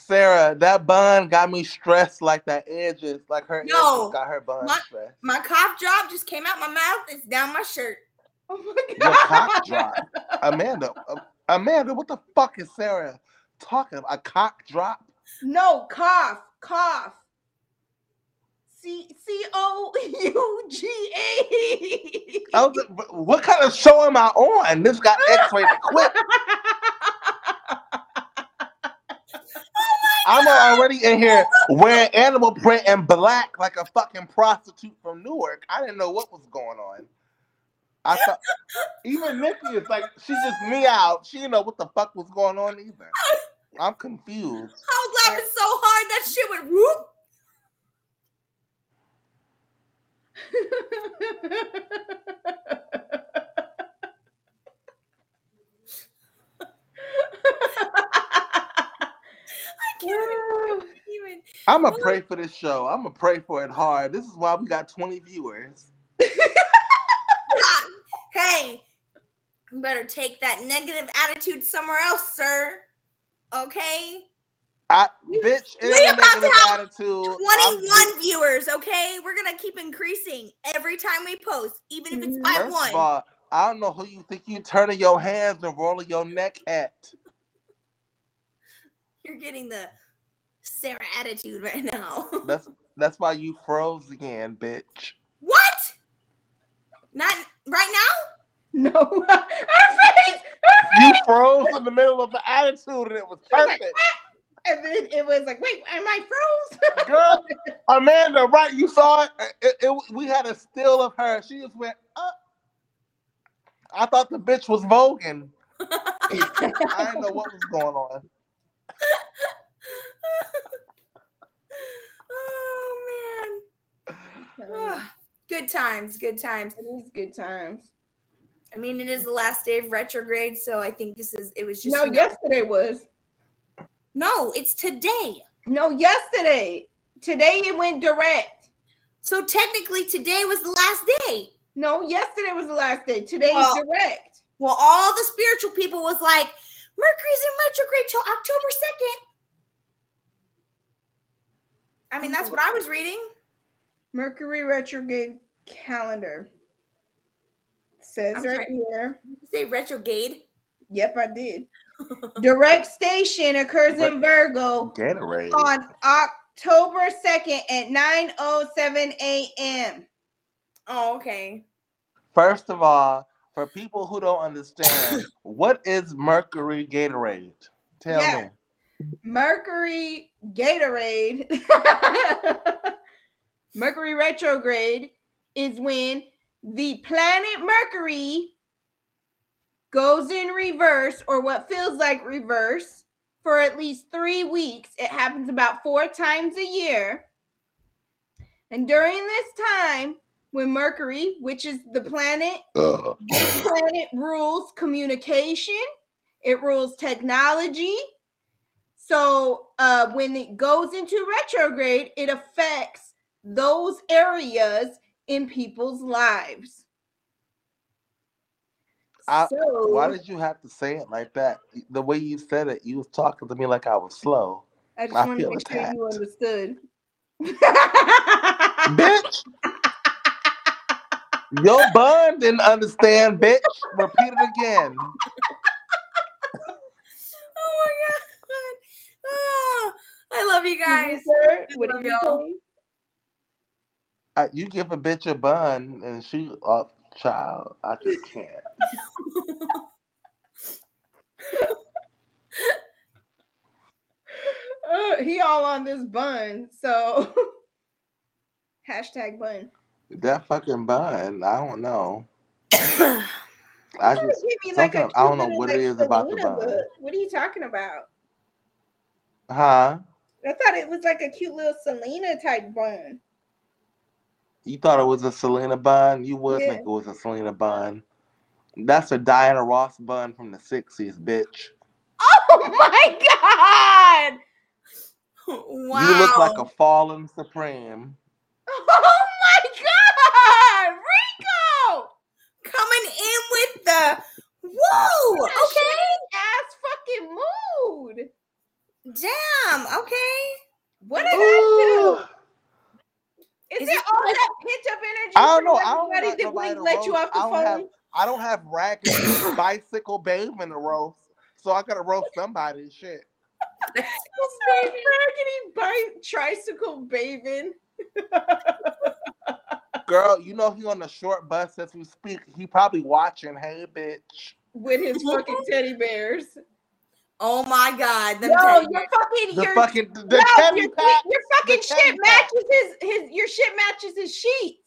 Speaker 1: Sarah, that bun got me stressed like that edges, like her
Speaker 2: No.
Speaker 1: edges got her bun
Speaker 2: My-
Speaker 1: stressed.
Speaker 2: My cough drop just came out my mouth. It's down my shirt.
Speaker 3: Oh my
Speaker 1: Your
Speaker 3: god!
Speaker 1: cock drop. Amanda, uh, Amanda, what the fuck is Sarah talking about? A cock drop?
Speaker 3: No, cough, cough. C C O U G A.
Speaker 1: I was like, "But what kind of show am I on? This got X-rated quick. Oh I'm already in here wearing animal print and black like a fucking prostitute from Newark. I didn't know what was going on. I thought even Nikki is like she just me out. She didn't know what the fuck was going on either. I'm confused.
Speaker 2: I was laughing so hard that shit went whoop. I can't even.
Speaker 1: I'm gonna pray for this show. I'm gonna pray for it hard. This is why we got 20 viewers.
Speaker 2: Hey, you better take that negative attitude somewhere else, sir. Okay?
Speaker 1: I bitch,
Speaker 2: We
Speaker 1: ain't
Speaker 2: about to have
Speaker 1: attitude. I'm
Speaker 2: 21 viewers, okay? We're gonna keep increasing every time we post, even if it's mm-hmm. by
Speaker 1: First
Speaker 2: one.
Speaker 1: of all, I don't know who you think you're turning your hands and rolling your neck at.
Speaker 2: You're getting the Sarah attitude right now.
Speaker 1: That's that's why you froze again, bitch.
Speaker 2: what? Not right now?
Speaker 3: no, her face, her
Speaker 1: You froze in the middle of the attitude and it was perfect.
Speaker 3: And then it was like, wait, am I froze?
Speaker 1: Girl, Amanda, right? You saw it? It- it- We had a still of her. She just went up. I thought the bitch was voguing. I didn't know what was going on.
Speaker 2: oh man. Ah, good times, good times.
Speaker 3: It is good times.
Speaker 2: I mean, it is the last day of retrograde, so I think this is. It was just
Speaker 3: No, yesterday was.
Speaker 2: No, it's today.
Speaker 3: No, yesterday. Today it went direct.
Speaker 2: So technically, today was the last day.
Speaker 3: No, yesterday was the last day. Today
Speaker 2: Well-
Speaker 3: is direct.
Speaker 2: Well, all the spiritual people was like, Mercury's in retrograde till October 2nd. I mean, that's what I was reading.
Speaker 3: Mercury retrograde calendar. Says
Speaker 2: I'm
Speaker 3: right
Speaker 2: sorry.
Speaker 3: here.
Speaker 2: Say retrograde.
Speaker 3: Yep, I did. Direct station occurs in Virgo
Speaker 1: Gatorade.
Speaker 3: on October 2nd at 9:07 a.m.
Speaker 2: Oh, okay.
Speaker 1: First of all, for people who don't understand, what is Mercury Gatorade? Tell
Speaker 3: Yeah.
Speaker 1: me.
Speaker 3: Mercury Gatorade. Mercury retrograde is when the planet Mercury goes in reverse or what feels like reverse for at least three weeks. It happens about four times a year. And during this time, when Mercury, which is the planet this planet rules communication it rules technology so uh when it goes into retrograde it affects those areas in people's lives
Speaker 1: I-
Speaker 3: so
Speaker 1: Why did you have to say it like that? The way you said it, you was talking to me like I was slow.
Speaker 3: i just
Speaker 1: I
Speaker 3: want to
Speaker 1: feel
Speaker 3: make sure you understood
Speaker 1: bitch. Your bun didn't understand, bitch. Repeat it again.
Speaker 2: Oh my god. Oh, I love you guys.
Speaker 3: Sir, what did you
Speaker 2: Go.
Speaker 1: Uh, you give a bitch a bun and she a child. I just can't.
Speaker 3: Uh, he all on this bun so hashtag bun
Speaker 1: That fucking bun, I don't know. I just
Speaker 3: like
Speaker 1: I don't know what it is about the bun.
Speaker 3: book. What are you talking about?
Speaker 1: huh?
Speaker 3: I thought it was like a cute little Selena type bun.
Speaker 1: You thought it was a Selena bun? You would
Speaker 3: Yeah.
Speaker 1: think it was a Selena bun. That's a Diana Ross bun from the '60s, bitch.
Speaker 3: Oh my god!
Speaker 2: wow.
Speaker 1: You look like a fallen supreme.
Speaker 3: Oh my god! Rico!
Speaker 2: coming in with the whoa. Okay.
Speaker 3: Ass fucking mood.
Speaker 2: Damn. Okay.
Speaker 3: What did I do? Is,
Speaker 2: Is
Speaker 3: it all
Speaker 2: like-
Speaker 3: that pent up energy?
Speaker 1: I don't know. I don't
Speaker 3: that
Speaker 1: nobody
Speaker 3: let you off the
Speaker 1: I don't
Speaker 3: phone?
Speaker 1: have I don't have raggedy bicycle bathing to roast, so I gotta roast somebody. Shit.
Speaker 3: Raggedy bike tricycle bathing.
Speaker 1: Girl, you know he on the short bus as we speak. He probably watching. Hey, bitch.
Speaker 3: with his fucking teddy bears.
Speaker 2: Oh my god. Them
Speaker 3: Yo,
Speaker 2: teddy
Speaker 3: your fucking
Speaker 1: The
Speaker 3: your,
Speaker 1: fucking the
Speaker 3: yo,
Speaker 1: teddy
Speaker 3: your,
Speaker 1: pack.
Speaker 3: your fucking
Speaker 1: the teddy
Speaker 3: shit
Speaker 1: pack.
Speaker 3: matches his his your shit matches his sheets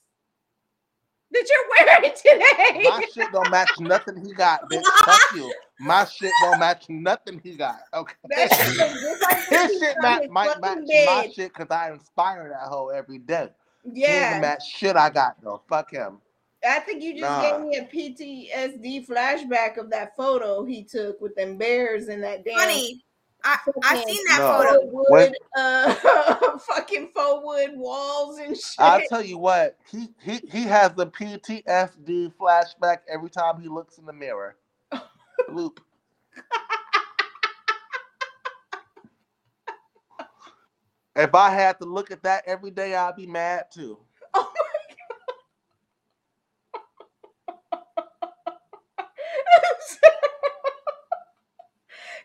Speaker 3: that you're wearing today.
Speaker 1: My shit don't match nothing he got, bitch. Fuck you. My shit don't match nothing he got. Okay.
Speaker 3: That shit look like
Speaker 1: His shit
Speaker 3: on
Speaker 1: match, might
Speaker 3: fucking
Speaker 1: match my shit because I inspire that hoe every day. He ain't
Speaker 3: Yeah,
Speaker 1: match shit I got though. Fuck him.
Speaker 3: I think you just
Speaker 1: Nah.
Speaker 3: gave me a PTSD flashback of that photo he took with them bears and that damn
Speaker 2: Funny. I I seen that
Speaker 1: No.
Speaker 2: photo.
Speaker 3: faux wood,
Speaker 1: When-
Speaker 3: uh, fucking faux wood walls and shit.
Speaker 1: I'll tell you what, he he he has the PTSD flashback every time he looks in the mirror. Loop. if I had to look at that every day, I'd be mad too.
Speaker 3: Oh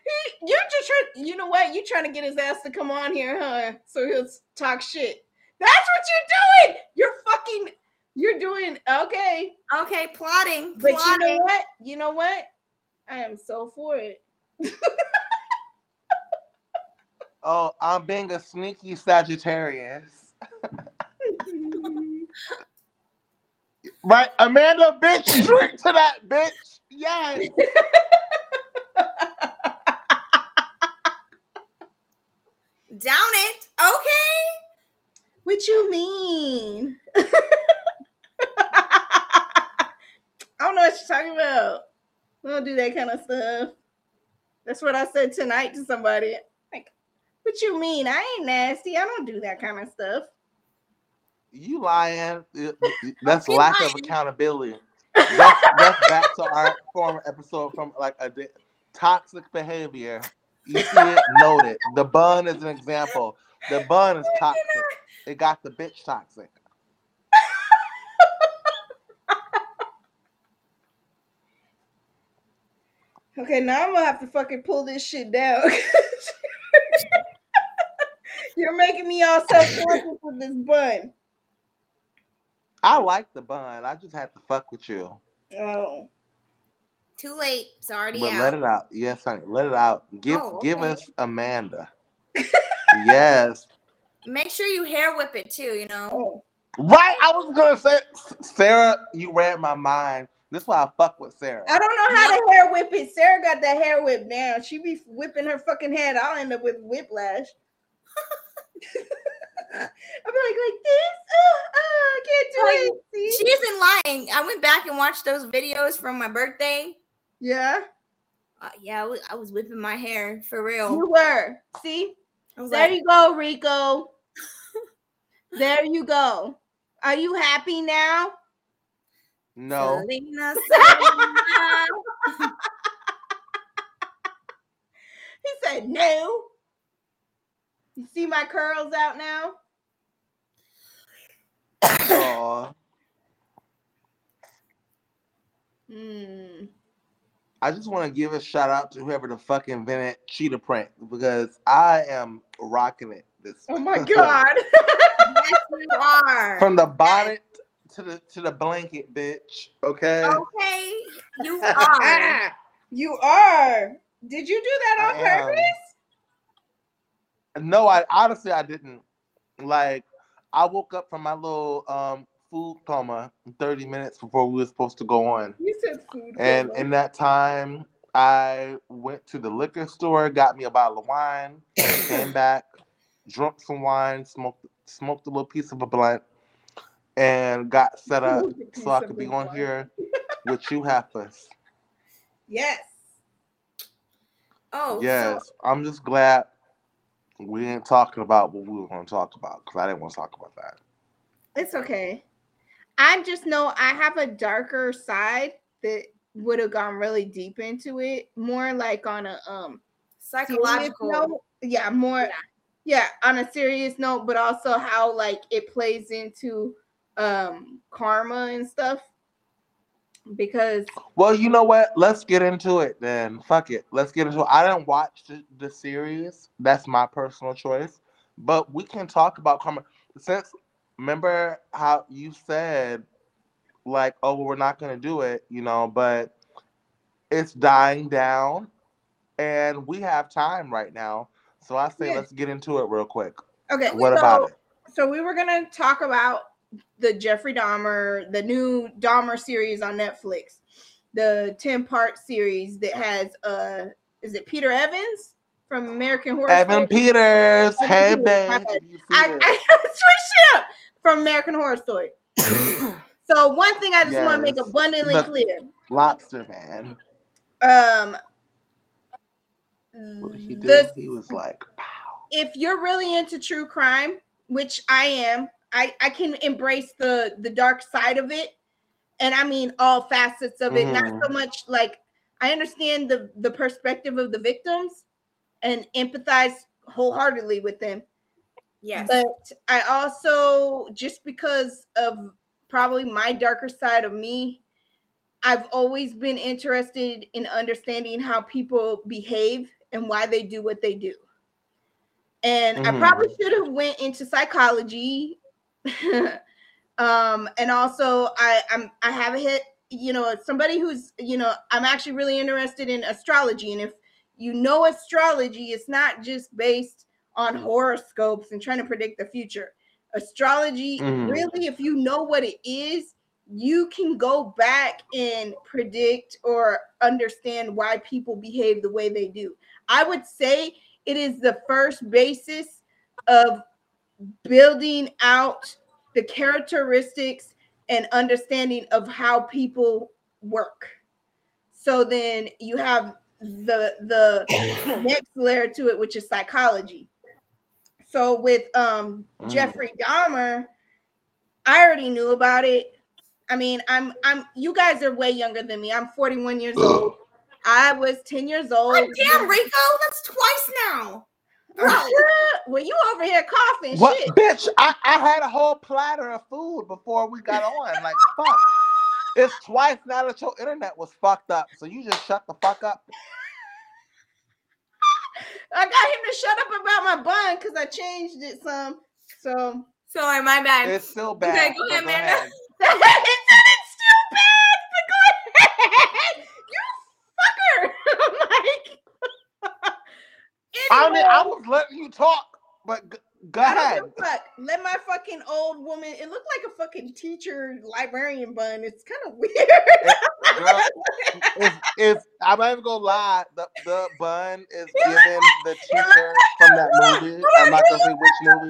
Speaker 3: He- You're just trying. You know what? You're trying to get his ass to come on here, huh? So he'll talk shit. That's what you're doing. You're fucking. You're doing okay.
Speaker 2: Okay, plotting.
Speaker 3: But you know what? You know what? I am so for it.
Speaker 1: Oh, I'm being a sneaky Sagittarius. Right, Amanda, bitch, straight to that bitch. Yes.
Speaker 2: Down it. Okay.
Speaker 3: What you mean? I don't know what you're talking about. We don't do that kind of stuff. That's what I said tonight to somebody. Like, what you mean? I ain't nasty. I don't do that kind of stuff.
Speaker 1: You lying. That's
Speaker 2: You
Speaker 1: lack of accountability. That's, that's back to our former episode from like a di- toxic behavior. You see it, noted. The bun is an example. The bun is toxic. It got the bitch toxic.
Speaker 3: Okay, now I'm gonna have to fucking pull this shit down. You're making me all self-conscious with this bun.
Speaker 1: I like the bun. I just had to fuck with you.
Speaker 3: Oh.
Speaker 2: Too late. It's already
Speaker 1: But
Speaker 2: out.
Speaker 1: let it out. Yes, honey. Let it out. Give
Speaker 2: Oh,
Speaker 1: give us Amanda. yes.
Speaker 2: Make sure you hair whip it too. You know.
Speaker 3: oh.
Speaker 1: Right. I was gonna say Sarah, you read my mind. This is why I fuck with Sarah.
Speaker 3: I don't know how to hair whip it. Sarah got that hair whip down. She be whipping her fucking head. I'll end up with whiplash. I'm like like this. Oh, oh, I can't do
Speaker 2: Like,
Speaker 3: it. See?
Speaker 2: She isn't lying. I went back and watched those videos from my birthday.
Speaker 3: Yeah,
Speaker 2: Uh, yeah, I was, I was whipping my hair for real.
Speaker 3: you were. See, there
Speaker 2: like,
Speaker 3: you go, Rico. there you go. Are you happy now?
Speaker 1: no.
Speaker 2: Selena, Selena.
Speaker 3: He said no. You see my curls out now?
Speaker 1: Aw.
Speaker 3: Hmm.
Speaker 1: I just want to give a shout out to whoever the fuck invented cheetah print because I am rocking it. This
Speaker 3: Oh my god.
Speaker 2: yes, you are.
Speaker 1: from the bonnet to the to the blanket, bitch. Okay.
Speaker 2: okay, you are.
Speaker 3: you are. Did you do that on
Speaker 1: I am.
Speaker 3: purpose?
Speaker 1: No, I honestly I didn't. Like I woke up from my little um food coma 30 minutes before we were supposed to go on.
Speaker 3: You said food.
Speaker 1: And
Speaker 3: coma.
Speaker 1: in that time, I went to the liquor store, got me a bottle of wine, came back, drunk some wine, smoked smoked a little piece of a blunt, and got set up
Speaker 3: Smoked a piece
Speaker 1: so I could be on
Speaker 3: blunt.
Speaker 1: here with you heifers.
Speaker 3: yes.
Speaker 2: Oh,
Speaker 1: Yes, I'm just glad we ain't talking about what we were going to talk about because I didn't want to talk about that.
Speaker 3: It's okay. I just know I have a darker side that would have gone really deep into it, more like on a um
Speaker 2: psychological.
Speaker 3: note. Yeah, more
Speaker 2: Yeah.
Speaker 3: yeah. on a serious note, but also how like it plays into um karma and stuff. Because
Speaker 1: Well, you know what? Let's get into it then. Fuck it. Let's get into it. I didn't watch the, the series. That's my personal choice. But we can talk about karma. Since remember how you said like, oh, well, we're not gonna do it, you know, but it's dying down and we have time right now. So I say
Speaker 3: Yeah.
Speaker 1: let's get into it real quick.
Speaker 3: okay,
Speaker 1: What
Speaker 3: so,
Speaker 1: about it?
Speaker 3: So we were gonna talk about the Jeffrey Dahmer, the new Dahmer series on Netflix, the 10-part series that has uh is it Peter Evans from American Horror
Speaker 1: Evan
Speaker 3: Story?
Speaker 1: Peters. Hey babe.
Speaker 3: my bad.
Speaker 1: You see
Speaker 3: I. I switched it up from American Horror Story. So one thing I just want to make abundantly
Speaker 1: The-
Speaker 3: clear.
Speaker 1: Lobster man.
Speaker 3: Um
Speaker 1: What he do?
Speaker 3: the
Speaker 1: He was like,
Speaker 3: if you're really into true crime, which I am, I I can embrace the the dark side of it, and I mean all facets of it. Not
Speaker 1: Mhm.
Speaker 3: so much like I understand the the perspective of the victims and empathize wholeheartedly with them.
Speaker 2: Yes.
Speaker 3: But I also just because of probably my darker side of me, I've always been interested in understanding how people behave and why they do what they do. And I
Speaker 1: Mhm.
Speaker 3: probably should have went into psychology. um and also I I'm I have a hit, you know, somebody who's, you know, I'm actually really interested in astrology and if you know astrology, it's not just based on horoscopes and trying to predict the future. Astrology,
Speaker 1: Mhm.
Speaker 3: really, if you know what it is, you can go back and predict or understand why people behave the way they do. I would say it is the first basis of building out the characteristics and understanding of how people work. So then you have the the next layer to it, which is psychology. So with um
Speaker 1: Mm.
Speaker 3: Jeffrey Dahmer, I already knew about it. I mean, I'm I'm you guys are way younger than me. I'm 41 years old. I was 10 years old.
Speaker 2: God damn, Rico, that's twice now. Bro.
Speaker 3: well, you over here coughing
Speaker 1: What,
Speaker 3: shit.
Speaker 1: bitch? I, I had a whole platter of food before we got on. Like, fuck. It's twice now that your internet was fucked up. So you just shut the fuck up.
Speaker 3: I got him to shut up about my bun because I changed it some. So
Speaker 2: Sorry, my bad.
Speaker 1: It's still bad.
Speaker 2: Okay, go
Speaker 1: but
Speaker 2: ahead, Amanda.
Speaker 3: it said it's still bad, but go ahead. You fucker. I'm like,
Speaker 1: I mean, I was letting you talk, but g- go
Speaker 3: I don't
Speaker 1: ahead.
Speaker 3: fuck. Let my fucking old woman. It looked like a fucking teacher librarian bun. It's kind of weird.
Speaker 1: Girl, if, if I'm not even gonna lie, the, the bun is giving the teacher from that movie. I'm not gonna say which movie.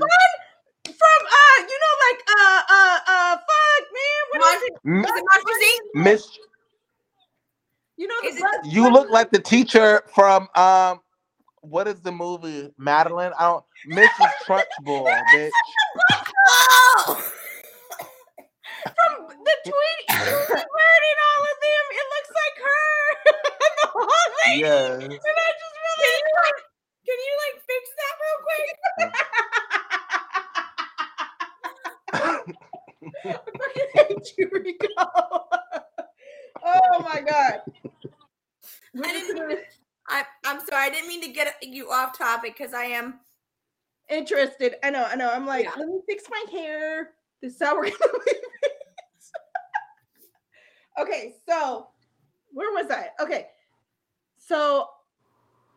Speaker 3: From uh, you know, like uh, uh, uh, fuck, man. What is it?
Speaker 1: M-
Speaker 2: Is it Monsters Inc?
Speaker 1: Miss,
Speaker 3: You know, the
Speaker 2: Is it-
Speaker 3: bun-
Speaker 1: you look like the teacher from um, what is the movie? Madeline. I don't. Mrs. Trunchbull, bitch.
Speaker 3: From the Tweety, Tweety Bird and all of them. It looks like her. the whole thing.
Speaker 1: Yes.
Speaker 3: And I just really.
Speaker 2: Can you like fix that real quick?
Speaker 3: I fucking hate you, Rico. oh my god.
Speaker 2: I didn't
Speaker 3: gonna-
Speaker 2: mean to, I, I'm sorry, I didn't mean to get you off topic because I am.
Speaker 3: interested. I know, I know. I'm like,
Speaker 2: Yeah.
Speaker 3: let me fix my hair. This is how we're gonna leave it. okay, so where was I? Okay, so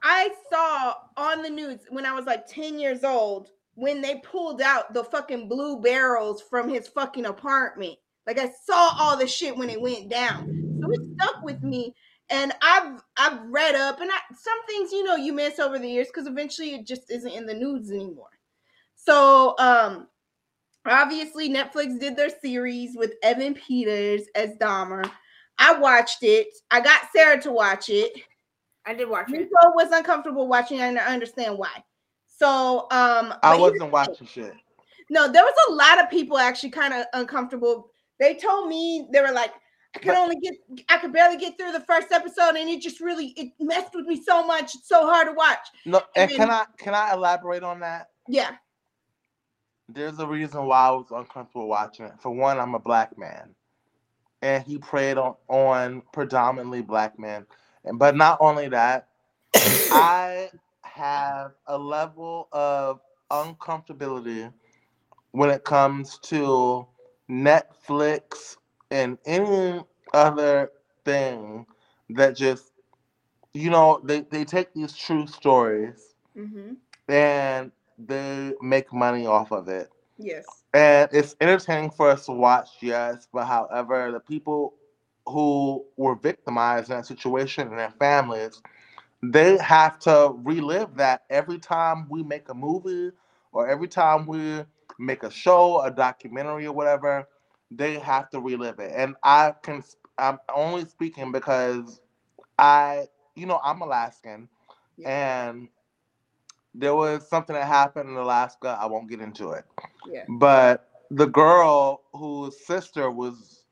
Speaker 3: I saw on the news when I was like 10 years old when they pulled out the fucking blue barrels from his fucking apartment. Like I saw all the shit when it went down. So it stuck with me. And I've I've read up and I, some things you know you miss over the years because eventually it just isn't in the news anymore. So um obviously Netflix did their series with Evan Peters as Dahmer. I watched it. I got Sarah to watch it.
Speaker 2: I did watch it.
Speaker 3: Rico was uncomfortable watching, and I understand why. So, um,
Speaker 1: I wasn't
Speaker 3: the
Speaker 1: watching shit.
Speaker 3: no, there was a lot of people actually kind of uncomfortable. They told me they were like, I could only get, I could barely get through the first episode, and it just really it messed with me so much. It's so hard to watch.
Speaker 1: No, and
Speaker 3: And
Speaker 1: can I can I elaborate on that?
Speaker 3: Yeah,
Speaker 1: There's a reason why I was uncomfortable watching it. For one, I'm a black man, and he preyed on on predominantly black men. And but not only that, I have a level of uncomfortability when it comes to Netflix and any other thing that just you know they, they take these true stories
Speaker 3: mm-hmm.
Speaker 1: and they make money off of it
Speaker 3: yes,
Speaker 1: and it's entertaining for us to watch, yes. But however, the people who were victimized in that situation and their families, they have to relive that every time we make a movie or every time we make a show, a documentary, or whatever. They have to relive it, and I can. I'm only speaking because I, you know, I'm Alaskan, and there was something that happened in Alaska. I won't get into it
Speaker 3: yeah,
Speaker 1: but the girl whose sister was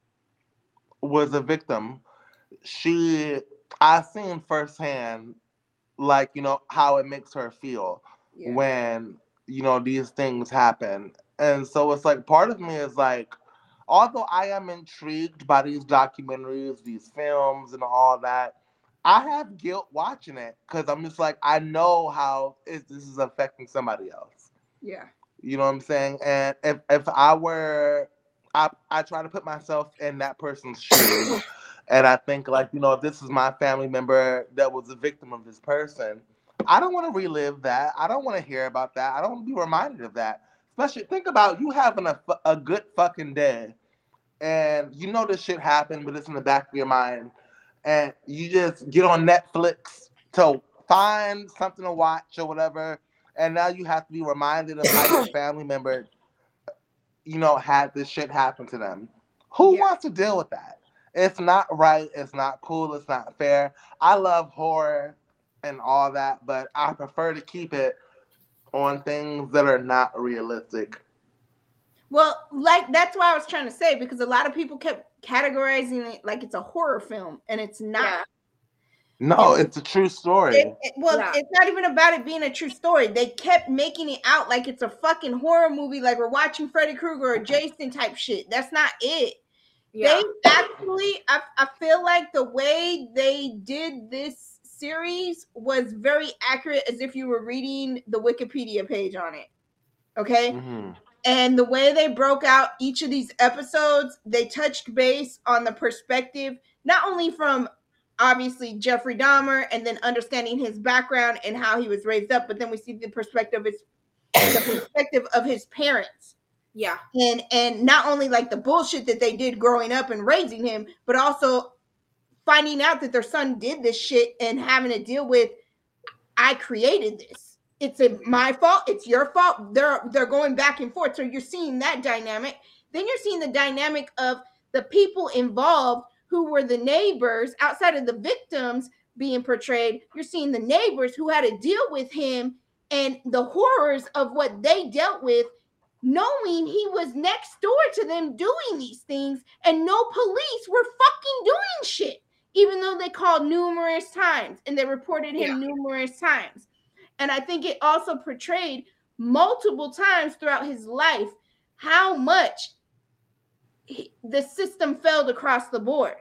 Speaker 1: was a victim she i seen firsthand like you know how it makes her feel
Speaker 3: yeah.
Speaker 1: when you know these things happen and so it's like part of me is like although i am intrigued by these documentaries these films and all that i have guilt watching it because i'm just like i know how it, this is affecting somebody else
Speaker 3: yeah.
Speaker 1: you know what I'm saying? And if, if I were, I, I try to put myself in that person's shoes. and I think, like, you know, if this is my family member that was a victim of this person, I don't want to relive that. I don't want to hear about that. I don't want to be reminded of that. Especially, think about you having a, a good fucking day. And you know this shit happened, but it's in the back of your mind. And you just get on Netflix to find something to watch or whatever and now you have to be reminded of how your family member, you know, had this shit happen to them. Who
Speaker 3: Yeah.
Speaker 1: wants to deal with that? It's not right. It's not cool. It's not fair. I love horror and all that, but I prefer to keep it on things that are not realistic.
Speaker 3: Well, like that's what I was trying to say because a lot of people kept categorizing it like it's a horror film, and it's not.
Speaker 2: Yeah.
Speaker 1: No, it's a true story.
Speaker 3: It- it- well,
Speaker 2: Yeah.
Speaker 3: it's not even about it being a true story. They kept making it out like it's a fucking horror movie, like we're watching Freddy Krueger or Jason type shit. That's not it.
Speaker 2: Yeah.
Speaker 3: They actually, I, I feel like the way they did this series was very accurate, as if you were reading the Wikipedia page on it. Okay.
Speaker 1: Mhm.
Speaker 3: And the way they broke out each of these episodes, they touched base on the perspective, not only from obviously Jeffrey Dahmer and then understanding his background and how he was raised up, but then we see the perspective of his the perspective of his parents.
Speaker 2: yeah.
Speaker 3: And and not only like the bullshit that they did growing up and raising him, but also finding out that their son did this shit and having to deal with I created this. It's my fault. It's your fault. They're they're going back and forth. So you're seeing that dynamic. Then you're seeing the dynamic of the people involved who were the neighbors outside of the victims being portrayed. You're seeing the neighbors who had to deal with him and the horrors of what they dealt with, knowing he was next door to them doing these things, and no police were fucking doing shit, even though they called numerous times and they reported him numerous times. And I think it also portrayed multiple times throughout his life how much he- the system failed across the board.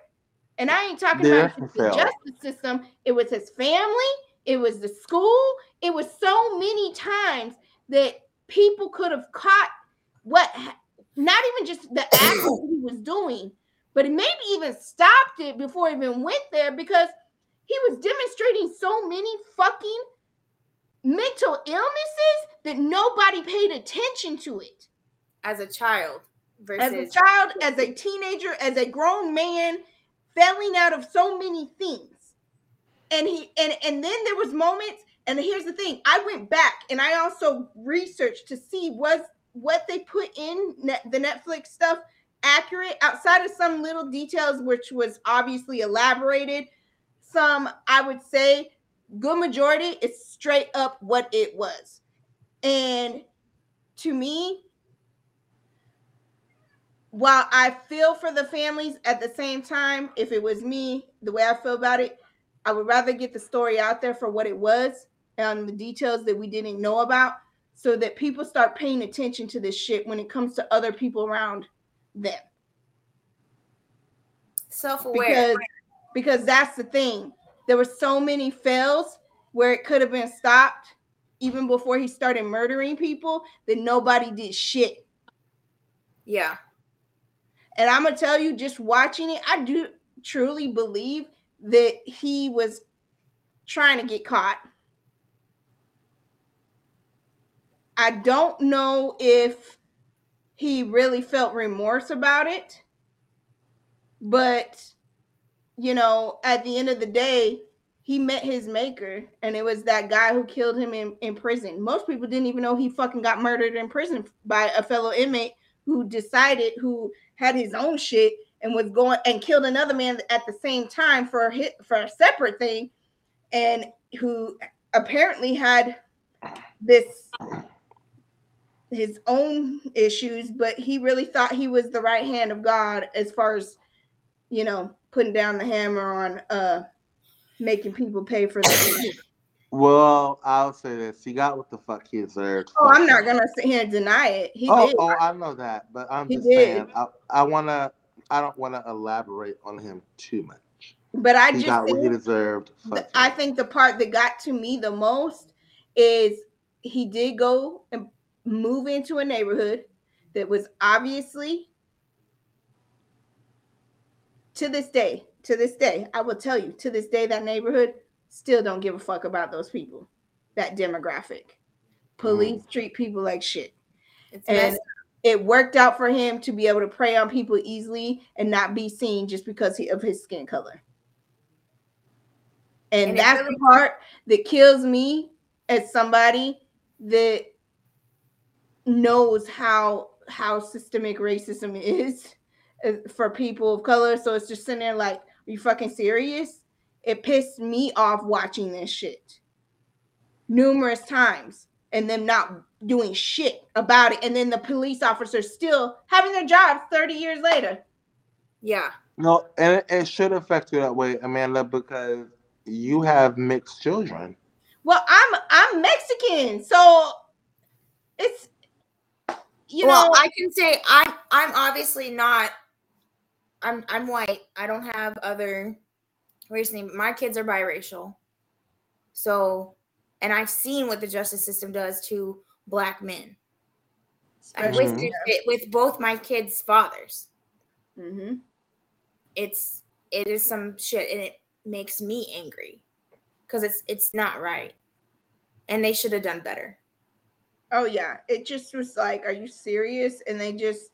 Speaker 3: And I ain't talking
Speaker 1: Yeah,
Speaker 3: about just the justice system, it was his family, it was the school, it was so many times that people could have caught what not even just the act he was doing, but he maybe even stopped it before it even went there because he was demonstrating so many fucking mental illnesses that nobody paid attention to it.
Speaker 2: As a child versus
Speaker 3: As a child, as a teenager, as a grown man, failing out of so many things. And he and and then there was moments and here's the thing i went back and i also researched to see was what they put in net, the netflix stuff accurate outside of some little details which was obviously elaborated some i would say good majority is straight up what it was. And to me while i feel for the families at the same time if it was me the way i feel about it i would rather get the story out there for what it was and the details that we didn't know about so that people start paying attention to this shit when it comes to other people around them
Speaker 2: self-aware.
Speaker 3: because because that's the thing there were so many fails where it could have been stopped even before he started murdering people that nobody did shit
Speaker 2: yeah.
Speaker 3: and i'm gonna tell you just watching it i do truly believe that he was trying to get caught i don't know if he really felt remorse about it. But you know at the end of the day he met his maker and it was that guy who killed him in, in prison. Most people didn't even know he fucking got murdered in prison by a fellow inmate who decided who had his own shit and was going and killed another man at the same time for a hit for a separate thing. And who apparently had this his own issues but he really thought he was the right hand of god as far as you know putting down the hammer on uh making people pay for that
Speaker 1: Well, I'll say this: he got what the fuck he deserved.
Speaker 3: oh i'm not gonna sit here and deny it he
Speaker 1: Oh,
Speaker 3: did
Speaker 1: oh, I know that, but I'm
Speaker 3: He
Speaker 1: just
Speaker 3: did.
Speaker 1: saying. I, I wanna. I don't want to elaborate on him too much.
Speaker 3: but i
Speaker 1: He
Speaker 3: just
Speaker 1: got what he deserved.
Speaker 3: I think the part that got to me the most is he did go and move into a neighborhood that was obviously to this day, to this day, I will tell you, to this day, that neighborhood still don't give a fuck about those people, that demographic. Police mm. treat people like shit.
Speaker 2: It's
Speaker 3: And
Speaker 2: messed
Speaker 3: it worked out for him to be able to prey on people easily and not be seen just because of his skin color. And,
Speaker 2: And
Speaker 3: that's
Speaker 2: really-
Speaker 3: the part that kills me as somebody that knows how how systemic racism is uh, for people of color. So it's just sitting there like, are you fucking serious? It pissed me off watching this shit numerous times and them not doing shit about it, and then the police officers still having their jobs 30 years later.
Speaker 2: Yeah.
Speaker 1: No, and it, it should affect you that way, Amanda, because you have mixed children.
Speaker 3: Well, I'm I'm Mexican, so it's you
Speaker 2: well,
Speaker 3: know
Speaker 2: I can say I'm I'm obviously not. I'm I'm white. I don't have other race name. My kids are biracial. So, and I've seen what the justice system does to black men. Witnessed it with both my kids' fathers.
Speaker 3: Mm-hmm.
Speaker 2: It's it is some shit, and it makes me angry because it's it's not right, and they should have done better.
Speaker 3: Oh yeah, it just was like, are you serious? And they just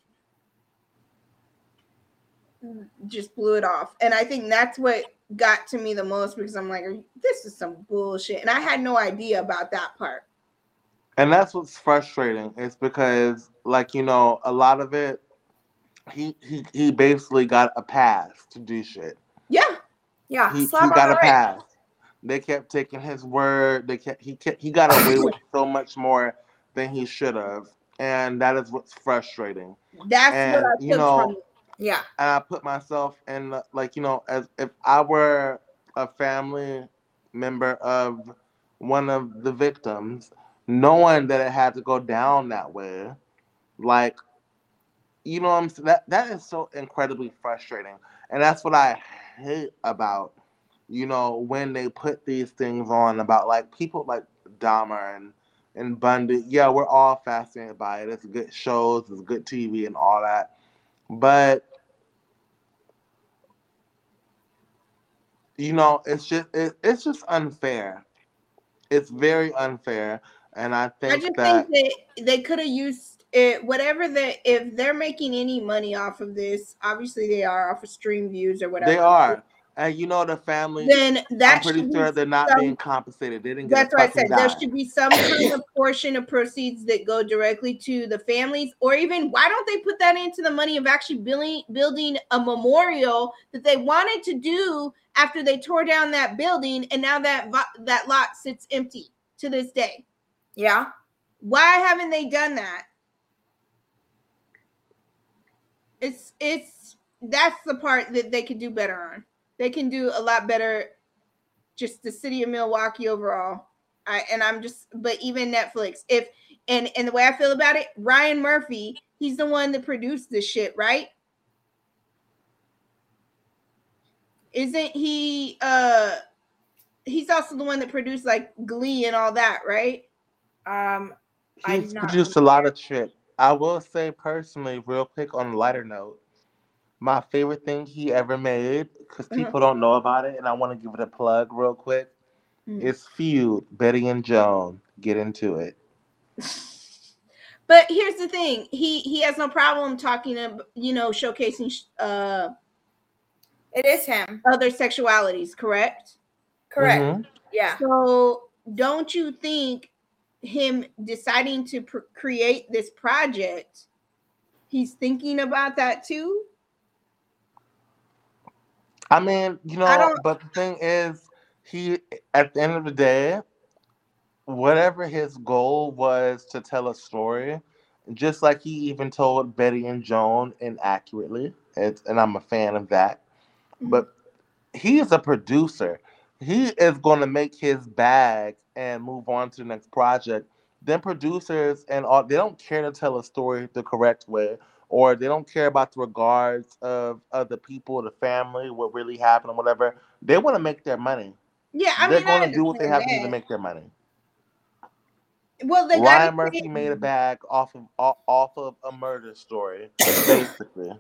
Speaker 3: just blew it off. And I think that's what got to me the most because I'm like, this is some bullshit. And I had no idea about that part.
Speaker 1: And that's what's frustrating. It's because, like, you know, a lot of it, he he he basically got a pass to do shit.
Speaker 3: Yeah.
Speaker 2: Yeah,
Speaker 1: He, he got a
Speaker 2: wrist.
Speaker 1: pass. They kept taking his word. They kept he kept, he got away with so much more than he should have, and that is what's frustrating.
Speaker 3: That's
Speaker 1: And,
Speaker 3: what I
Speaker 1: you know,
Speaker 3: from it.
Speaker 2: Yeah,
Speaker 1: and I put myself in like you know as if I were a family member of one of the victims, knowing that it had to go down that way, like you know what I'm saying that that is so incredibly frustrating, and that's what I hate about you know when they put these things on about like people like Dahmer and and Bundy. Yeah, we're all fascinated by it. It's good shows, it's good TV, and all that. But you know, it's just it, it's just unfair. It's very unfair, and I
Speaker 3: I
Speaker 1: think
Speaker 3: just
Speaker 1: that
Speaker 3: think that they could have used it, whatever that if they're making any money off of this, obviously they are off of stream views or whatever.
Speaker 1: they are, and you know, the family.
Speaker 3: Then
Speaker 1: I'm pretty sure they're not
Speaker 3: some-
Speaker 1: being compensated. They didn't get
Speaker 3: That's
Speaker 1: a
Speaker 3: what I
Speaker 1: fucking
Speaker 3: said. There should be some kind of portion of proceeds that go directly to the families, or even why don't they put that into the money of actually building building a memorial that they wanted to do after they tore down that building, and now that that lot sits empty to this day.
Speaker 2: yeah.
Speaker 3: Why haven't they done that? It's it's that's the part that they could do better on. They can do a lot better. Just the city of Milwaukee overall. I and I'm just but even Netflix. If and and the way I feel about it, Ryan Murphy, he's the one that produced this shit, right? Isn't he uh he's also the one that produced like Glee and all that, right?
Speaker 2: Um,
Speaker 1: He's produced a lot of shit. I will say personally, real quick on a lighter note, my favorite thing he ever made, because
Speaker 3: Mhm.
Speaker 1: people don't know about it, and I want to give it a plug real quick.
Speaker 3: Mm.
Speaker 1: It's Feud, Betty and Joan. Get into it.
Speaker 3: But here's the thing: he he has no problem talking, ab- you know, showcasing uh
Speaker 2: it is him.
Speaker 3: other sexualities. Correct.
Speaker 2: Correct.
Speaker 1: Mhm.
Speaker 2: Yeah.
Speaker 3: So don't you think him deciding to pr- create this project, he's thinking about that too?
Speaker 1: I mean, you know, but the thing is, he at the end of the day, whatever his goal was to tell a story, just like he even told Betty and Joan inaccurately, it's, and I'm a fan of that. Mm-hmm. But he is a producer. He is going to make his bag and move on to the next project. Then producers and all they don't care to tell a story the correct way, or they don't care about the regards of other people, the family, what really happened, or whatever. They want to make their money.
Speaker 3: Yeah, I
Speaker 1: They're
Speaker 3: mean,
Speaker 1: going to do what they have to do to make their money.
Speaker 3: Well, they
Speaker 1: Ryan
Speaker 3: got
Speaker 1: Murphy made a bag off of off of a murder story, basically.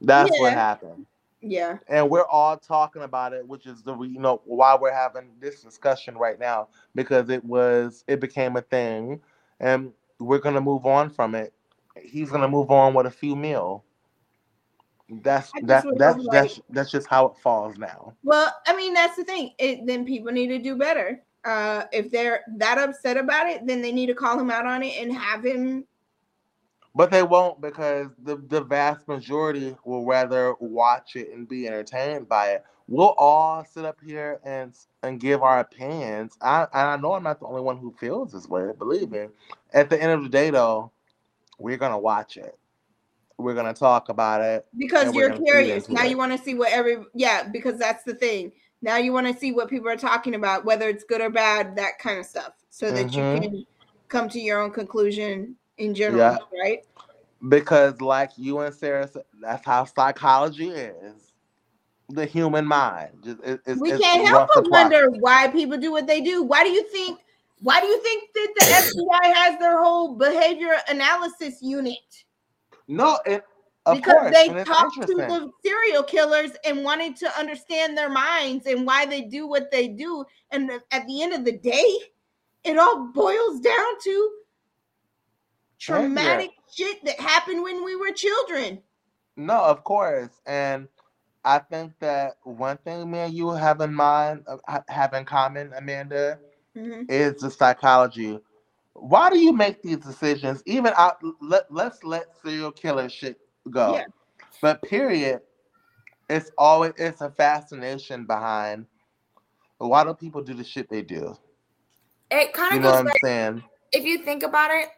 Speaker 1: That's what happened.
Speaker 3: Yeah,
Speaker 1: and we're all talking about it, which is the re- you know why we're having this discussion right now because it was it became a thing, and we're gonna move on from it. He's gonna move on with a few mil. That's that that's
Speaker 3: hope,
Speaker 1: that's that's just how it falls now.
Speaker 3: Well, I mean, that's the thing. It, then people need to do better. Uh, if they're that upset about it, then they need to call him out on it and have him.
Speaker 1: But they won't because the the vast majority will rather watch it and be entertained by it, we'll all sit up here and and give our opinions. I and I know I'm not the only one who feels this way. Believe me. At the end of the day, though, we're gonna watch it. We're gonna talk about it
Speaker 3: because you're curious. Now
Speaker 1: it.
Speaker 3: you want to see what every yeah, because that's the thing. Now you want to see what people are talking about, whether it's good or bad, that kind of stuff, so that
Speaker 1: Mhm.
Speaker 3: you can come to your own conclusion in general,
Speaker 1: Yeah.
Speaker 3: right?
Speaker 1: because, like you and Sarah said, that's how psychology is. The human mind. Just, it,
Speaker 3: we can't help but wonder why people do what they do. Why do you think? Why do you think that the FBI has their whole behavior analysis unit?
Speaker 1: No, it, of
Speaker 3: because
Speaker 1: course,
Speaker 3: they
Speaker 1: and
Speaker 3: talked to the serial killers and wanted to understand their minds and why they do what they do. And at the end of the day, it all boils down to traumatic shit that happened when we were children.
Speaker 1: No, of course, and I think that one thing me and you have in mind, uh, have in common, Amanda,
Speaker 3: Mhm.
Speaker 1: is the psychology. Why do you make these decisions? Even out, let let's let serial killer shit go.
Speaker 3: Yeah.
Speaker 1: But period, it's always it's a fascination behind why do people do the shit they do?
Speaker 2: It kind
Speaker 1: You
Speaker 2: of
Speaker 1: know
Speaker 2: goes
Speaker 1: what I'm
Speaker 2: back
Speaker 1: saying?
Speaker 2: if you think about it,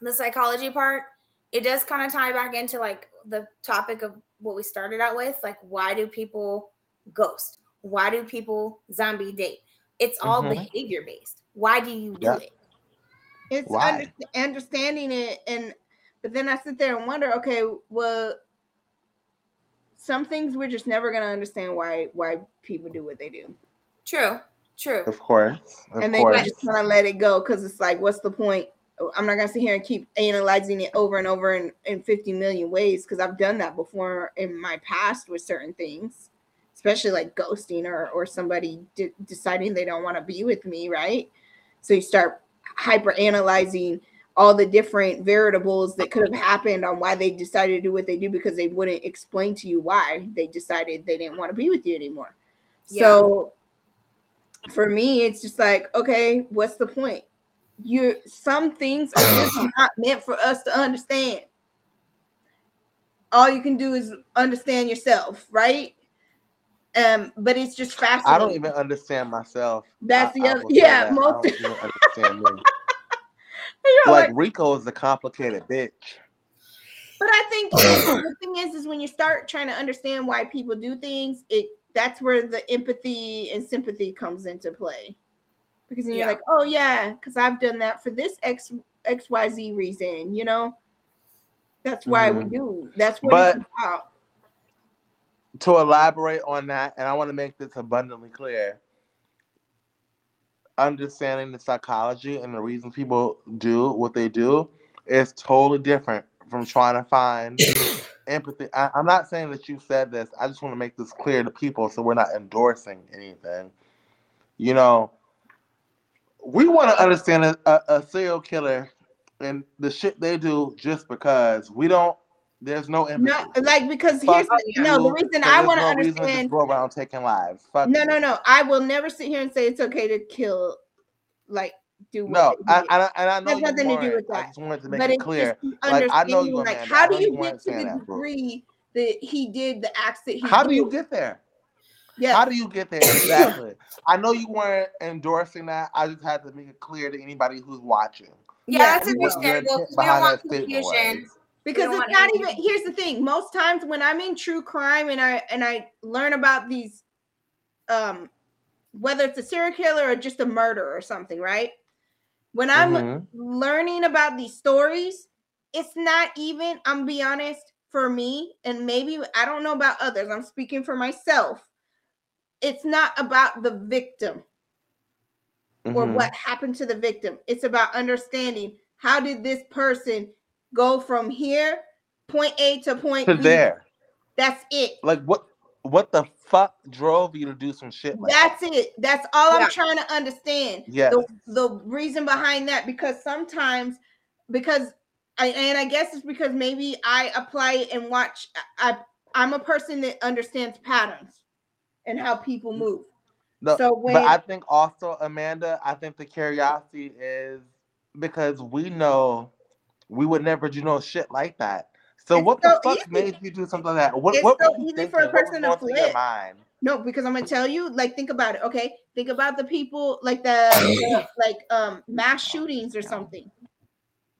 Speaker 2: the psychology part, it does kind of tie back into like the topic of what we started out with. Like, why do people ghost? Why do people zombie date? It's all
Speaker 1: Mhm.
Speaker 2: behavior based. Why do you do
Speaker 1: Yeah.
Speaker 2: it?
Speaker 3: It's under, understanding it, and but then I sit there and wonder, okay, well, some things we're just never gonna understand why why people do what they do.
Speaker 2: True. True.
Speaker 1: Of course, of
Speaker 3: and they
Speaker 1: course.
Speaker 3: just kind of let it go because it's like, what's the point? I'm not gonna sit here and keep analyzing it over and over in, in 50 million ways because I've done that before in my past with certain things, especially like ghosting or or somebody de- deciding they don't want to be with me, right? So you start hyper analyzing all the different variables that could have happened on why they decided to do what they do because they wouldn't explain to you why they decided they didn't want to be with you anymore. So for me, it's just like, okay, what's the point? You some things are just not meant for us to understand. All you can do is understand yourself, right? Um, but it's just fascinating.
Speaker 1: I don't even understand myself.
Speaker 3: That's
Speaker 1: I-
Speaker 3: the other-
Speaker 1: will
Speaker 3: yeah,
Speaker 1: that. I
Speaker 3: most-
Speaker 1: don't even understand me. Like
Speaker 3: like-
Speaker 1: Rico is a complicated bitch.
Speaker 3: But I think the thing is, is when you start trying to understand why people do things, it that's where the empathy and sympathy comes into play. Because then you're
Speaker 2: Yeah.
Speaker 3: like, oh yeah, because I've done that for this X X Y Z reason, you know. That's why we
Speaker 1: Mhm.
Speaker 3: do. That's what
Speaker 1: But-
Speaker 3: it's about.
Speaker 1: To elaborate on that, and I want to make this abundantly clear. Understanding the psychology and the reasons people do what they do is totally different from trying to find empathy. I, I'm not saying that you said this. I just want to make this clear to people so we're not endorsing anything. You know, we want to understand a, a, a serial killer and the shit they do just because we don't. There's no empathy.
Speaker 3: No, like because
Speaker 1: Fuck
Speaker 3: here's the,
Speaker 1: you,
Speaker 3: no the reason
Speaker 1: 'cause
Speaker 3: I want to
Speaker 1: no reason just
Speaker 3: understand.
Speaker 1: go around taking lives. Fuck
Speaker 3: No,
Speaker 1: you.
Speaker 3: no, no. I will never sit here and say it's okay to kill, like do what
Speaker 1: No,
Speaker 3: they
Speaker 1: I,
Speaker 3: did.
Speaker 1: I, and I know
Speaker 3: Has
Speaker 1: you
Speaker 3: nothing to do
Speaker 1: weren't.
Speaker 3: with
Speaker 1: I
Speaker 3: that.
Speaker 1: just wanted to make
Speaker 3: but
Speaker 1: it clear. Like, I know you,
Speaker 3: like how do you
Speaker 1: you
Speaker 3: get to the degree that he did the acts that he
Speaker 1: How do you get there?
Speaker 3: yeah
Speaker 1: How do you get there exactly? I know you weren't endorsing that. I just had to make it clear to anybody who's watching.
Speaker 2: Yeah,
Speaker 3: Yeah,
Speaker 2: that's
Speaker 3: no.
Speaker 2: understandable.
Speaker 1: intent
Speaker 2: 'cause We don't
Speaker 1: behind
Speaker 2: want
Speaker 1: that
Speaker 2: confusion.
Speaker 1: Was.
Speaker 3: because it's not
Speaker 2: any-
Speaker 3: even here's the thing most times when i'm in true crime and i and i learn about these um whether it's a serial killer or just a murder or something right when i'm
Speaker 1: Mhm.
Speaker 3: learning about these stories it's not even i'm gonna be honest for me and maybe i don't know about others i'm speaking for myself it's not about the victim or
Speaker 1: Mhm.
Speaker 3: what happened to the victim. It's about understanding how did this person go from here, point A to point
Speaker 1: to
Speaker 3: B.
Speaker 1: there?
Speaker 3: That's it.
Speaker 1: Like what? What the fuck drove you to do some shit like that?
Speaker 3: That's it. That's all
Speaker 2: Yeah.
Speaker 3: I'm trying to understand.
Speaker 1: Yeah.
Speaker 3: The, the reason behind that because sometimes because I and I guess it's because maybe I apply it and watch I I'm a person that understands patterns and how people mm. move.
Speaker 1: No,
Speaker 3: so when
Speaker 1: but I think also, Amanda, I think the curiosity is because we know we would never do no shit like that. So
Speaker 3: It's
Speaker 1: what
Speaker 3: so
Speaker 1: the fuck
Speaker 3: easy.
Speaker 1: made you do something like that? What
Speaker 3: It's
Speaker 1: what
Speaker 3: so easy for a
Speaker 1: thinking?
Speaker 3: Person to
Speaker 1: going through your
Speaker 3: flip. No, because I'm gonna tell you. Like, think about it. Okay, think about the people like the, the like um mass shootings or something.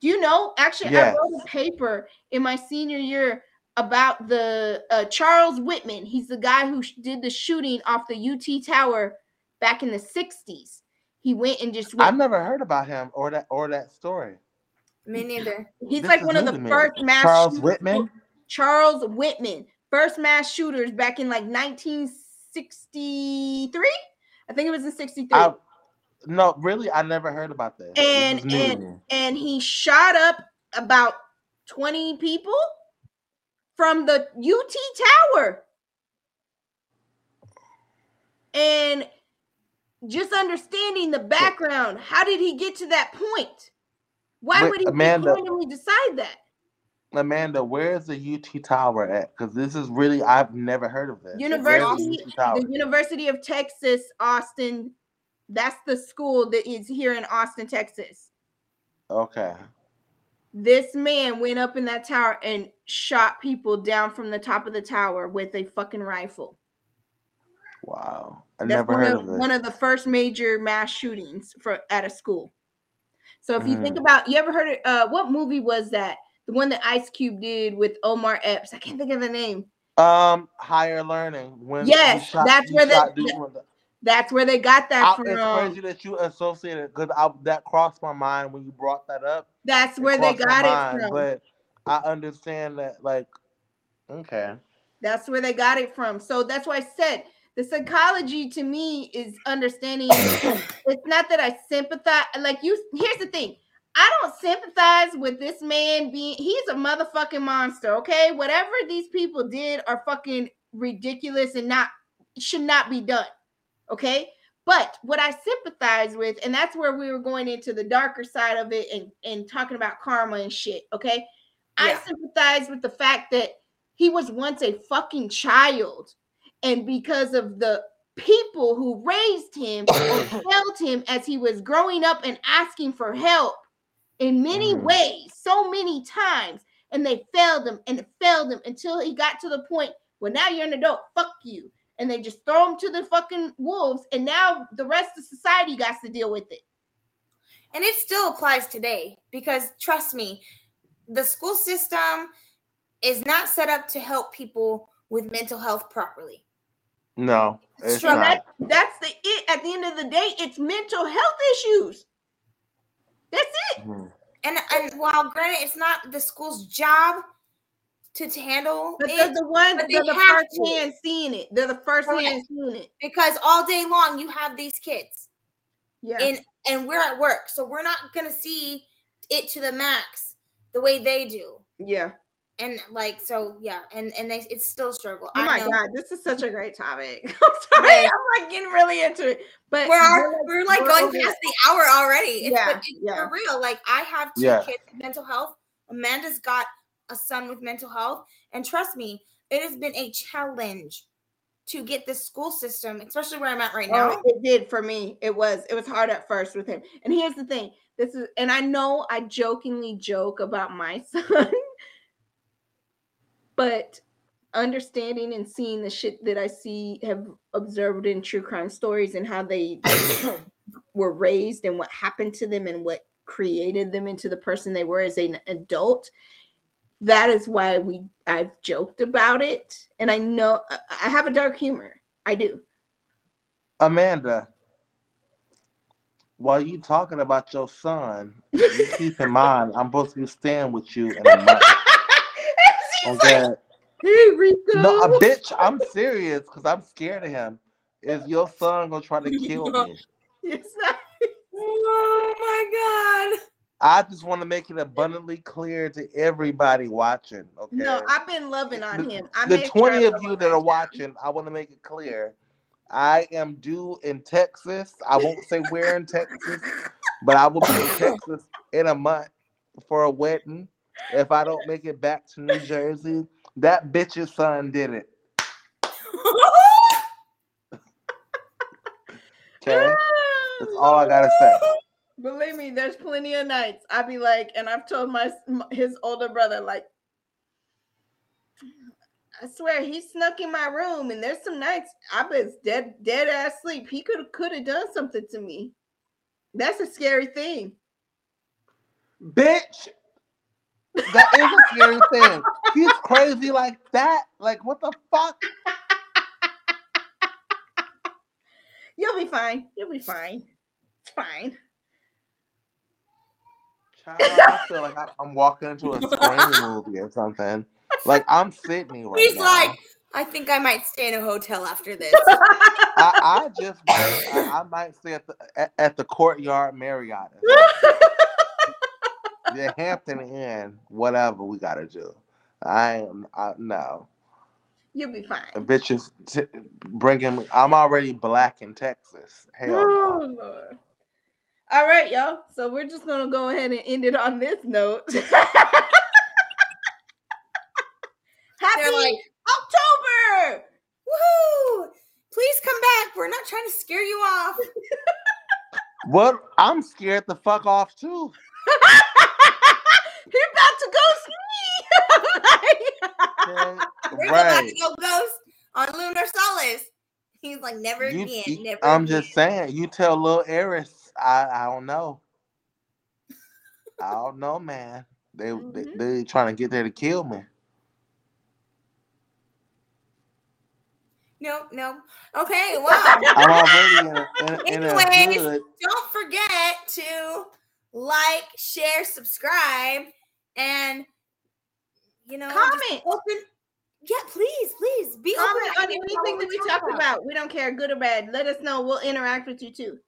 Speaker 3: Do you know? Actually,
Speaker 1: Yes.
Speaker 3: I wrote a paper in my senior year about the uh, Charles Whitman. He's the guy who sh- did the shooting off the UT Tower back in the '60s. He went and just went
Speaker 1: I've never heard about him or that or that story.
Speaker 2: Me neither.
Speaker 3: He's
Speaker 1: This
Speaker 3: like one of the
Speaker 1: to me.
Speaker 3: first mass
Speaker 1: Charles
Speaker 3: shooters-
Speaker 1: Whitman?
Speaker 3: Charles Whitman, first mass shooters back in like 1963. I think it was in 63.
Speaker 1: I, no, really, I never heard about this. This
Speaker 3: and
Speaker 1: is new to me.
Speaker 3: and and he shot up about 20 people from the UT Tower. And just understanding the background, how did he get to that point? Why
Speaker 1: Wait,
Speaker 3: would he
Speaker 1: Amanda-
Speaker 3: randomly decide that?
Speaker 1: Amanda, where's the UT Tower at? Because this is really I've never heard of this. Where's the
Speaker 3: University, the University of Texas, Austin. That's the school that is here in Austin, Texas.
Speaker 1: Okay.
Speaker 3: This man went up in that tower and shot people down from the top of the tower with a fucking rifle.
Speaker 1: Wow. I
Speaker 3: That's
Speaker 1: never heard
Speaker 3: of,
Speaker 1: of this.
Speaker 3: one of the first major mass shootings for at a school. So if you think
Speaker 1: Mm.
Speaker 3: about, you ever heard of uh, what movie was that? The one that Ice Cube did with Omar Epps. I can't think of the name.
Speaker 1: Um, higher learning. When
Speaker 3: Yes,
Speaker 1: shot-
Speaker 3: that's where the- the- That's where they got that
Speaker 1: I-
Speaker 3: from.
Speaker 1: it's crazy that you associated because that crossed my mind when you brought that up.
Speaker 3: That's where they got it
Speaker 1: mind,
Speaker 3: from.
Speaker 1: But I understand that, like, okay.
Speaker 3: That's where they got it from. So that's why I said the psychology to me is understanding. it's not that I sympathize. Like you, here's the thing. I don't sympathize with this man being. He's a motherfucking monster. Okay, whatever these people did are fucking ridiculous and not should not be done. Okay. But what I sympathize with, and that's where we were going into the darker side of it and, and talking about karma and shit. Okay. I sympathize with the fact that he was once a fucking child. And because of the people who raised him or held him as he was growing up and asking for help in many
Speaker 1: Mhm.
Speaker 3: ways, so many times, and they failed him and failed him until he got to the point where now you're an adult, fuck you. And they just throw him to the fucking wolves, and now the rest of society got to deal with it.
Speaker 2: And it still applies today because trust me, the school system is not set up to help people with mental health properly.
Speaker 1: No, it's
Speaker 2: Struggle.
Speaker 1: not.
Speaker 3: That, that's the it. At the end of the day, it's mental health issues. That's it.
Speaker 1: Mhm.
Speaker 2: And and while granted it's not the school's job to, to handle
Speaker 3: But
Speaker 2: it,
Speaker 3: they're the ones
Speaker 2: but they
Speaker 3: they're the
Speaker 2: have
Speaker 3: first
Speaker 2: to.
Speaker 3: hand seeing it. They're the first
Speaker 2: Correct.
Speaker 3: hand seeing it.
Speaker 2: because all day long you have these kids
Speaker 3: Yeah.
Speaker 2: and and we're at work so we're not gonna see it to the max the way they do
Speaker 3: yeah.
Speaker 2: And like so yeah and and they it's still a struggle
Speaker 3: Oh
Speaker 2: I
Speaker 3: my
Speaker 2: know.
Speaker 3: god, this is such a great topic. I'm sorry,
Speaker 2: Yes.
Speaker 3: I'm like getting really into it. But
Speaker 2: we're, our, we're like
Speaker 3: we're
Speaker 2: going
Speaker 3: over
Speaker 2: past the hour already it's,
Speaker 3: Yeah,
Speaker 2: but it's
Speaker 3: yeah.
Speaker 2: for real like i have two
Speaker 1: Yeah.
Speaker 2: kids with mental health amanda's got a son with mental health and trust me it has been a challenge to get the school system especially where i'm at right oh, now
Speaker 3: Oh, it did for me. It was it was hard at first with him. And here's the thing. This is and I know I jokingly joke about my son, but understanding and seeing the shit that I see have observed in true crime stories and how they were raised and what happened to them and what created them into the person they were as an adult that is why we I've joked about it and I know I- have a dark humor I do
Speaker 1: Amanda, while you talking about your son, you keep in mind I'm supposed to be staying with you in a month. Okay.
Speaker 3: like, hey Rico.
Speaker 1: No, a bitch, I'm serious because I'm scared of him. Is your son gonna try to kill me?
Speaker 2: Oh my god
Speaker 1: I just want to make it abundantly clear to everybody watching. Okay.
Speaker 3: No, I've been loving on
Speaker 1: The-
Speaker 3: him. I
Speaker 1: the 20
Speaker 3: sure
Speaker 1: of you that are watching, I want to make it clear. I am due in Texas. I won't say where in Texas, but I will be in Texas in a month for a wedding. If I don't make it back to New Jersey, that bitch's son did it. Okay. That's all I gotta say.
Speaker 3: Believe me, there's plenty of nights I'd be like, and I've told my his older brother like, I swear he snuck in my room, and there's some nights I was dead dead ass sleep. He could could have done something to me. That's a scary thing.
Speaker 1: Bitch. That is a scary thing. He's crazy like that. Like what the fuck?
Speaker 3: You'll be fine. You'll be fine. It's fine.
Speaker 1: Child, I feel like I- I'm walking into a scream movie or something. Like I'm Sidney right
Speaker 2: He's
Speaker 1: now.
Speaker 2: like, I think I might stay in a hotel after this.
Speaker 1: I, I just I, I might stay at the at, at the courtyard Marriott. Or something. the Hampton Inn, whatever we gotta do. I am I, no.
Speaker 3: You'll be
Speaker 1: The
Speaker 3: fine.
Speaker 1: bitches t- bringing. I'm already black in Texas. Hell no.
Speaker 3: Oh, Lord. All right, y'all. So we're just gonna go ahead and end it on this note. Happy
Speaker 2: like,
Speaker 3: October!
Speaker 2: woohoo! Please come back. We're not trying to scare you off.
Speaker 1: well, I'm scared the fuck off too.
Speaker 3: He about to ghost me.
Speaker 1: Okay?
Speaker 2: We're about
Speaker 1: right.
Speaker 2: to go ghost on Lunar Solace. He's like, never
Speaker 1: You-
Speaker 2: again.
Speaker 1: you-
Speaker 2: never
Speaker 1: I'm
Speaker 2: again.
Speaker 1: just saying. You tell little Eris. I I don't know. I don't know, man. They
Speaker 2: Mm-hmm.
Speaker 1: they, they trying to get there to kill me.
Speaker 2: No, no. Okay, well,
Speaker 1: I'm already in a, in, a- in a
Speaker 2: don't forget to like, share, subscribe, and you know,
Speaker 3: Comment.
Speaker 2: Open. Yeah, please, please be
Speaker 3: Comment
Speaker 2: open.
Speaker 3: on anything that we talked about. We don't care, good or bad. Let us know. We'll interact with you too.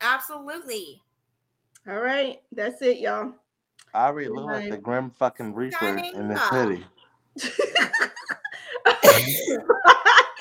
Speaker 2: Absolutely.
Speaker 3: All right. That's it, y'all.
Speaker 1: I really look like the Grim fucking Reaper in the
Speaker 2: off.
Speaker 1: city.